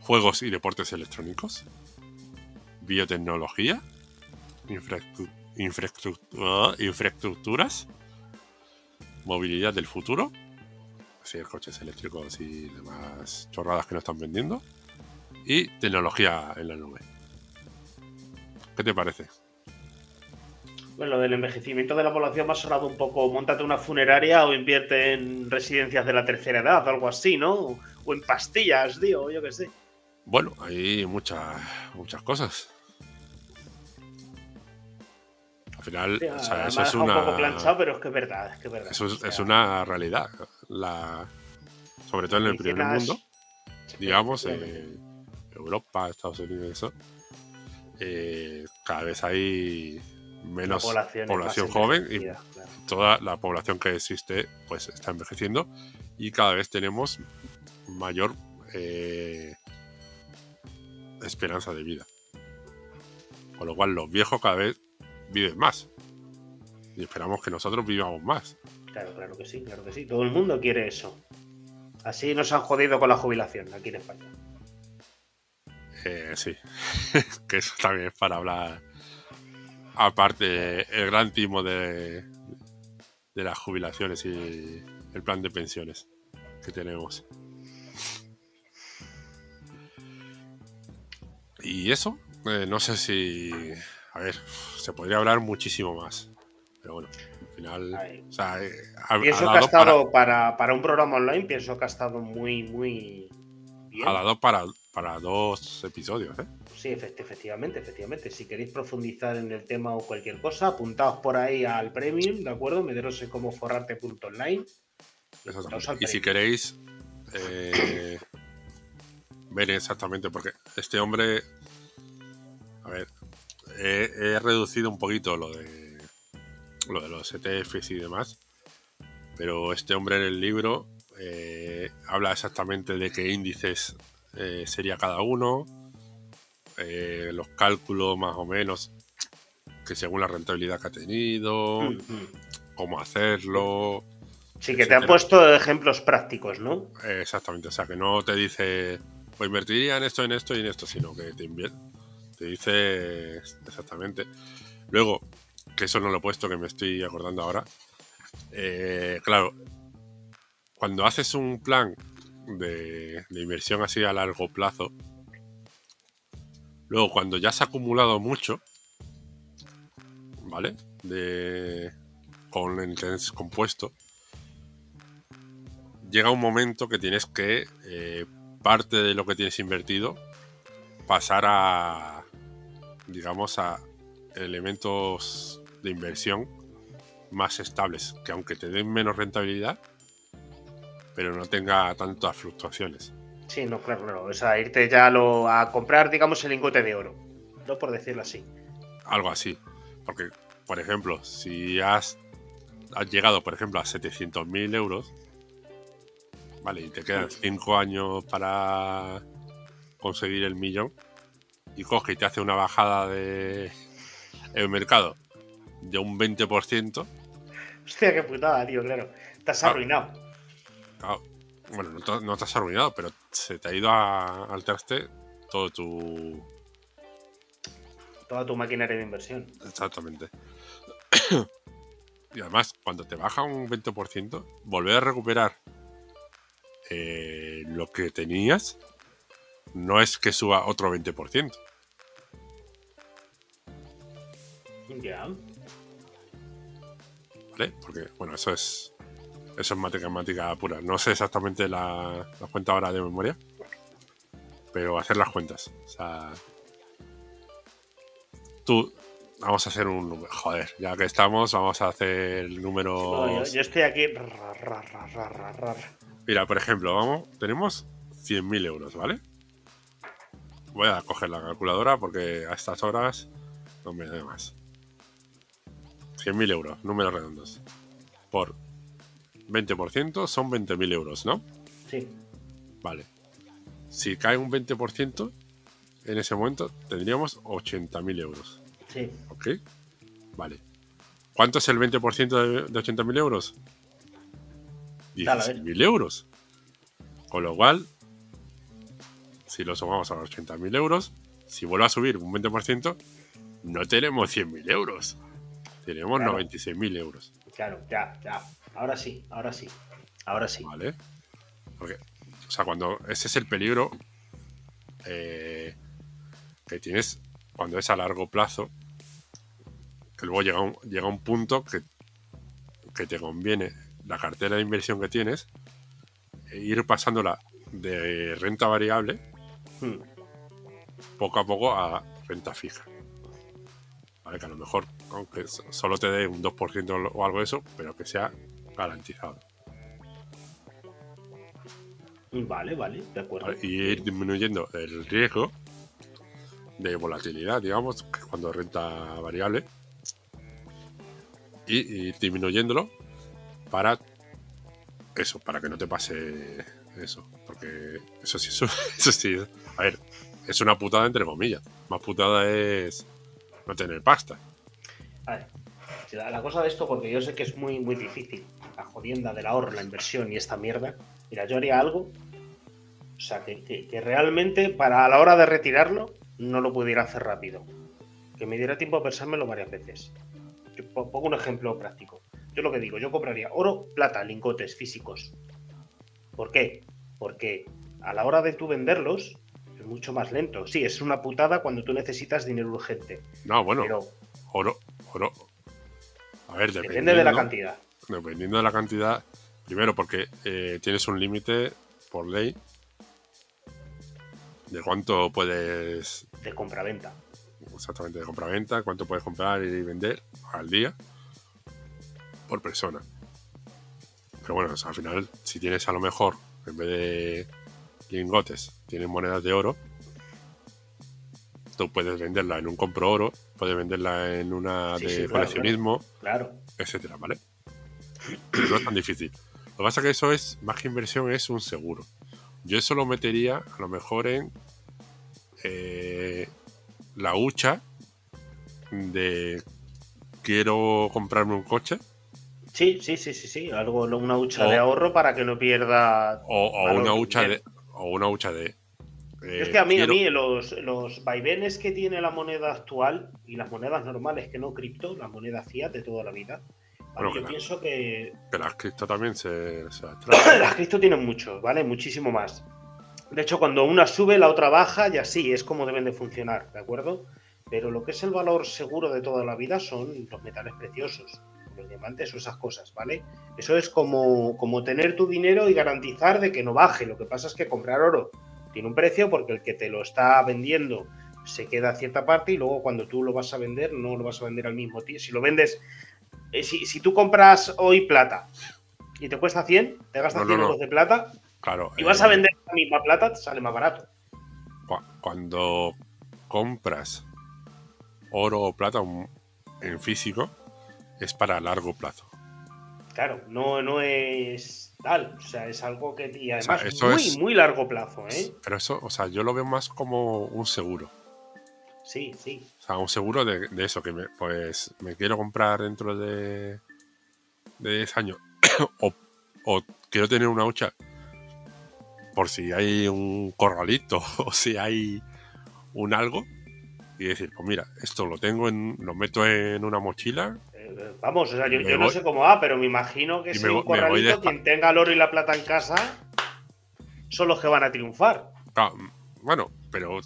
juegos y deportes electrónicos, biotecnología, infraestructura, infraestructuras, movilidad del futuro, así coches eléctricos y demás chorradas que no están vendiendo, y tecnología en la nube. ¿Qué te parece? Bueno, lo del envejecimiento de la población me ha sonado un poco, montate una funeraria o invierte en residencias de la tercera edad algo así, ¿no? O en pastillas, digo, yo qué sé. Bueno, hay muchas, muchas cosas. Al final, o sea, eso es una... un poco planchado, pero es que es verdad, es que es verdad. Eso es, una realidad. La... Sobre todo en el primer mundo, digamos, en Europa, Estados Unidos, eso. Eh, cada vez hay menos población, joven y toda la población que existe pues está envejeciendo y cada vez tenemos mayor eh, esperanza de vida. Con lo cual los viejos cada vez viven más. Y esperamos que nosotros vivamos más. Claro, claro que sí, claro que sí. Todo el mundo quiere eso. Así nos han jodido con la jubilación aquí en España. Eh, sí, que eso también es para hablar aparte el gran timo de, de las jubilaciones y el plan de pensiones que tenemos. Y eso, eh, no sé si. A ver, se podría hablar muchísimo más. Pero bueno, al final. O sea, eh, pienso que ha estado para... Para, un programa online, pienso que ha estado muy, muy. Bien. Ha dado para, para dos episodios, ¿eh? Sí, efectivamente, efectivamente. Si queréis profundizar en el tema o cualquier cosa, apuntaos por ahí al premium, ¿de acuerdo? Mederos en como forrarte.online. Y si queréis eh, ver exactamente, porque este hombre, a ver, he, reducido un poquito lo de lo de los ETFs y demás, pero este hombre en el libro eh, habla exactamente de qué índices eh, sería cada uno, eh, los cálculos más o menos, que según la rentabilidad que ha tenido, cómo hacerlo. Sí, que te ha puesto ejemplos prácticos, ¿no? exactamente, o sea, que no te dice, pues invertiría en esto, en esto y en esto, sino que te, te dice exactamente. Luego, que eso no lo he puesto, que me estoy acordando ahora. Eh, claro, cuando haces un plan de, inversión así a largo plazo, luego cuando ya se acumulado mucho, ¿vale? De, con el interés compuesto, llega un momento que tienes que eh, parte de lo que tienes invertido pasar a, digamos, a elementos de inversión más estables, que aunque te den menos rentabilidad, pero no tenga tantas fluctuaciones. Sí, no, claro, claro. O sea, irte ya a, a comprar, digamos, el lingote de oro. No por decirlo así. Algo así. Porque, por ejemplo, si has, has llegado, por ejemplo, a 700.000 euros, vale, y te quedan 5 años para conseguir el millón, y coge y te hace una bajada de el mercado de un 20%. Hostia, qué putada, tío, claro. Estás arruinado bueno, no, no, te has arruinado, pero se te ha ido al traste todo tu. Toda tu maquinaria de inversión. Exactamente. y además, cuando te baja un 20%, volver a recuperar eh, lo que tenías no es que suba otro 20%. Ya. ¿Vale? Porque, bueno, eso es eso es matemática pura. No sé exactamente la, cuenta ahora de memoria, pero hacer las cuentas. O sea, tú, vamos a hacer un número. Joder, ya que estamos, vamos a hacer el número. yo, estoy aquí. Mira, por ejemplo, vamos, tenemos 100.000 euros, ¿vale? Voy a coger la calculadora porque a estas horas no me da más. 100.000 euros, números redondos. Por 20% son 20.000 euros, ¿no? Sí. Vale. Si cae un 20%, en ese momento tendríamos 80.000 euros. Sí. ¿Ok? Vale. ¿Cuánto es el 20% de, 80.000 euros? 16.000 euros. Con lo cual, si lo sumamos a los 80.000 euros, si vuelve a subir un 20%, no tenemos 100.000 euros. Tenemos 96.000 euros. Claro, ya, ya. Ahora sí, ahora sí. Ahora sí. Vale. Porque, o sea, cuando ese es el peligro eh, que tienes cuando es a largo plazo, que luego llega un, llega un punto que, que te conviene la cartera de inversión que tienes, e ir pasándola de renta variable hmm. poco a poco a renta fija. Vale, que a lo mejor, aunque solo te dé un 2% o algo de eso, pero que sea garantizado. Vale, vale, de acuerdo. Y ir disminuyendo el riesgo de volatilidad, digamos, cuando renta variable, y, disminuyéndolo para eso, para que no te pase eso. Porque eso sí, eso, eso sí, a ver, es una putada entre comillas. Más putada es no tener pasta. A ver, la, cosa de esto, porque yo sé que es muy, muy difícil, la jodienda del ahorro, la inversión y esta mierda. Mira, yo haría algo, o sea, que, que realmente para a la hora de retirarlo no lo pudiera hacer rápido. Que me diera tiempo a pensármelo varias veces. pongo un ejemplo práctico. Yo lo que digo, yo compraría oro, plata, lingotes físicos. ¿Por qué? Porque a la hora de tú venderlos es mucho más lento. Sí, es una putada cuando tú necesitas dinero urgente. No, bueno. Pero oro, oro. A ver, depende de la cantidad. Dependiendo de la cantidad, primero porque eh, tienes un límite por ley de cuánto puedes... De compra-venta. Exactamente, de compra-venta, cuánto puedes comprar y vender al día por persona. Pero bueno, al final, si tienes a lo mejor, en vez de lingotes, tienes monedas de oro, tú puedes venderla en un compro oro, puedes venderla en una de coleccionismo, claro, etcétera, ¿vale? no es tan difícil. Lo que pasa es que eso es, más que inversión, es un seguro. Yo eso lo metería a lo mejor en eh, la hucha de quiero comprarme un coche. Sí, sí, sí, sí, sí. Algo, una hucha de ahorro para que no pierda. O, una hucha de. O una hucha de. Es que a mí, a mí los, los vaivenes que tiene la moneda actual y las monedas normales que no cripto, la moneda fiat de toda la vida, yo pienso que. Que las cripto también se. las cripto tienen mucho, ¿vale? Muchísimo más. De hecho, cuando una sube, la otra baja y así es como deben de funcionar, ¿de acuerdo? Pero lo que es el valor seguro de toda la vida son los metales preciosos, los diamantes o esas cosas, ¿vale? Eso es como, como tener tu dinero y garantizar de que no baje. Lo que pasa es que comprar oro tiene un precio porque el que te lo está vendiendo se queda a cierta parte y luego cuando tú lo vas a vender no lo vas a vender al mismo tiempo. Si lo vendes eh, si, tú compras hoy plata y te cuesta 100, te gastas 100 euros de plata claro, y vas a eh, vender la misma plata, te sale más barato. Cuando compras oro o plata en físico, es para largo plazo. Claro, no, no es tal. O sea, es algo que. Y además, muy, muy largo plazo, ¿eh? Pero eso, o sea, yo lo veo más como un seguro. Sí, sí. O sea, un seguro de, eso, que me, pues me quiero comprar dentro de, de 10 años o, quiero tener una hucha por si hay un corralito o si hay un algo y decir, pues mira, esto lo tengo en, lo meto en una mochila. Vamos, o sea, yo, no sé cómo va, pero me imagino que si un corralito, quien tenga el oro y la plata en casa son los que van a triunfar. Ah, bueno, pero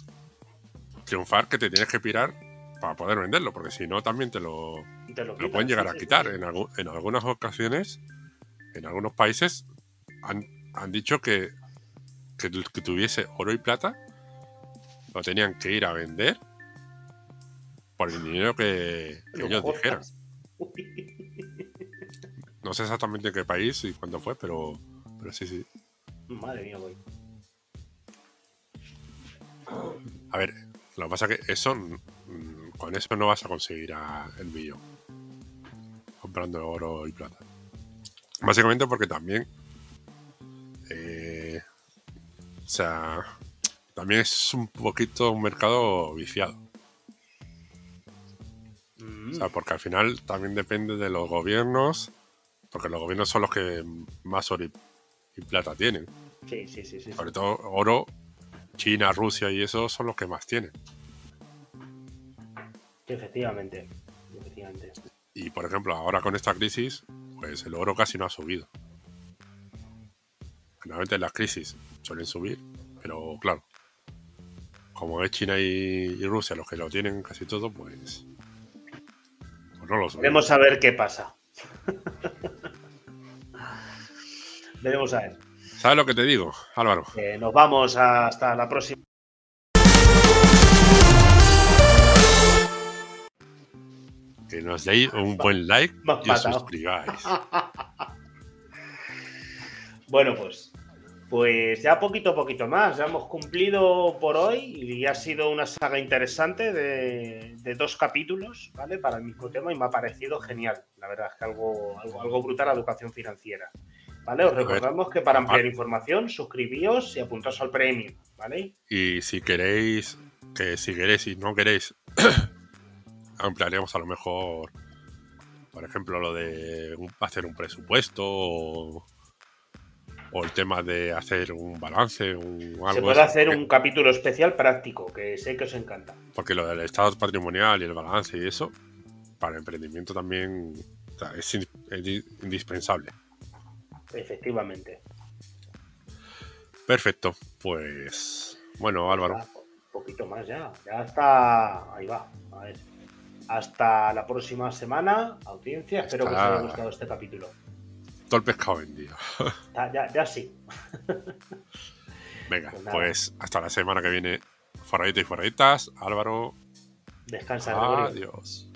triunfar que te tienes que pirar para poder venderlo, porque si no también te lo, lo, pueden llegar a quitar. En, en algunas ocasiones, en algunos países, han, han dicho que, que, tuviese oro y plata, lo tenían que ir a vender por el dinero que, ellos dijeran. No sé exactamente en qué país y cuándo fue, pero, pero sí, sí. Madre mía, voy. A ver, lo que pasa es que eso, mm, con eso no vas a conseguir el millón. Comprando oro y plata. Básicamente porque también. Eh, o sea. También es un poquito un mercado viciado. O sea, mm. porque al final también depende de los gobiernos Porque los gobiernos son los que más oro y plata tienen. Sí, sí, sí, sí. Sobre todo oro, China, Rusia y eso son los que más tienen. efectivamente, efectivamente. Y por ejemplo, ahora con esta crisis, pues el oro casi no ha subido. Generalmente las crisis suelen subir, pero claro, como es China y, Rusia los que lo tienen casi todo, pues no lo. Veremos a ver qué pasa. Veremos a ver. ¿Sabes lo que te digo, Álvaro? nos vamos hasta la próxima. Que nos deis un buen like y os suscribáis. bueno, pues pues ya poquito a poquito más, ya hemos cumplido por hoy y ha sido una saga interesante de, dos capítulos, ¿vale? Para el mismo tema y me ha parecido genial, la verdad es que algo, algo, algo brutal la educación financiera, ¿vale? Os recordamos que para ampliar información suscribíos y apuntaos al premium, ¿vale? Y si queréis, que si queréis y no queréis, ampliaremos a lo mejor, por ejemplo, lo de hacer un presupuesto o o el tema de hacer un balance o algo Se puede hacer un capítulo especial práctico, que sé que os encanta. Porque lo del estado patrimonial y el balance y eso, para el emprendimiento también es, indispensable. Efectivamente. Perfecto, pues bueno, Álvaro. Un poquito más ya, ya está, ahí va, a ver. Hasta la próxima semana, audiencia, espero que os haya gustado este capítulo todo el pescado vendido. Ya, ya, sí. Venga, pues, pues, hasta la semana que viene. Forraditos y forraditas. Álvaro. Descansa. Adiós.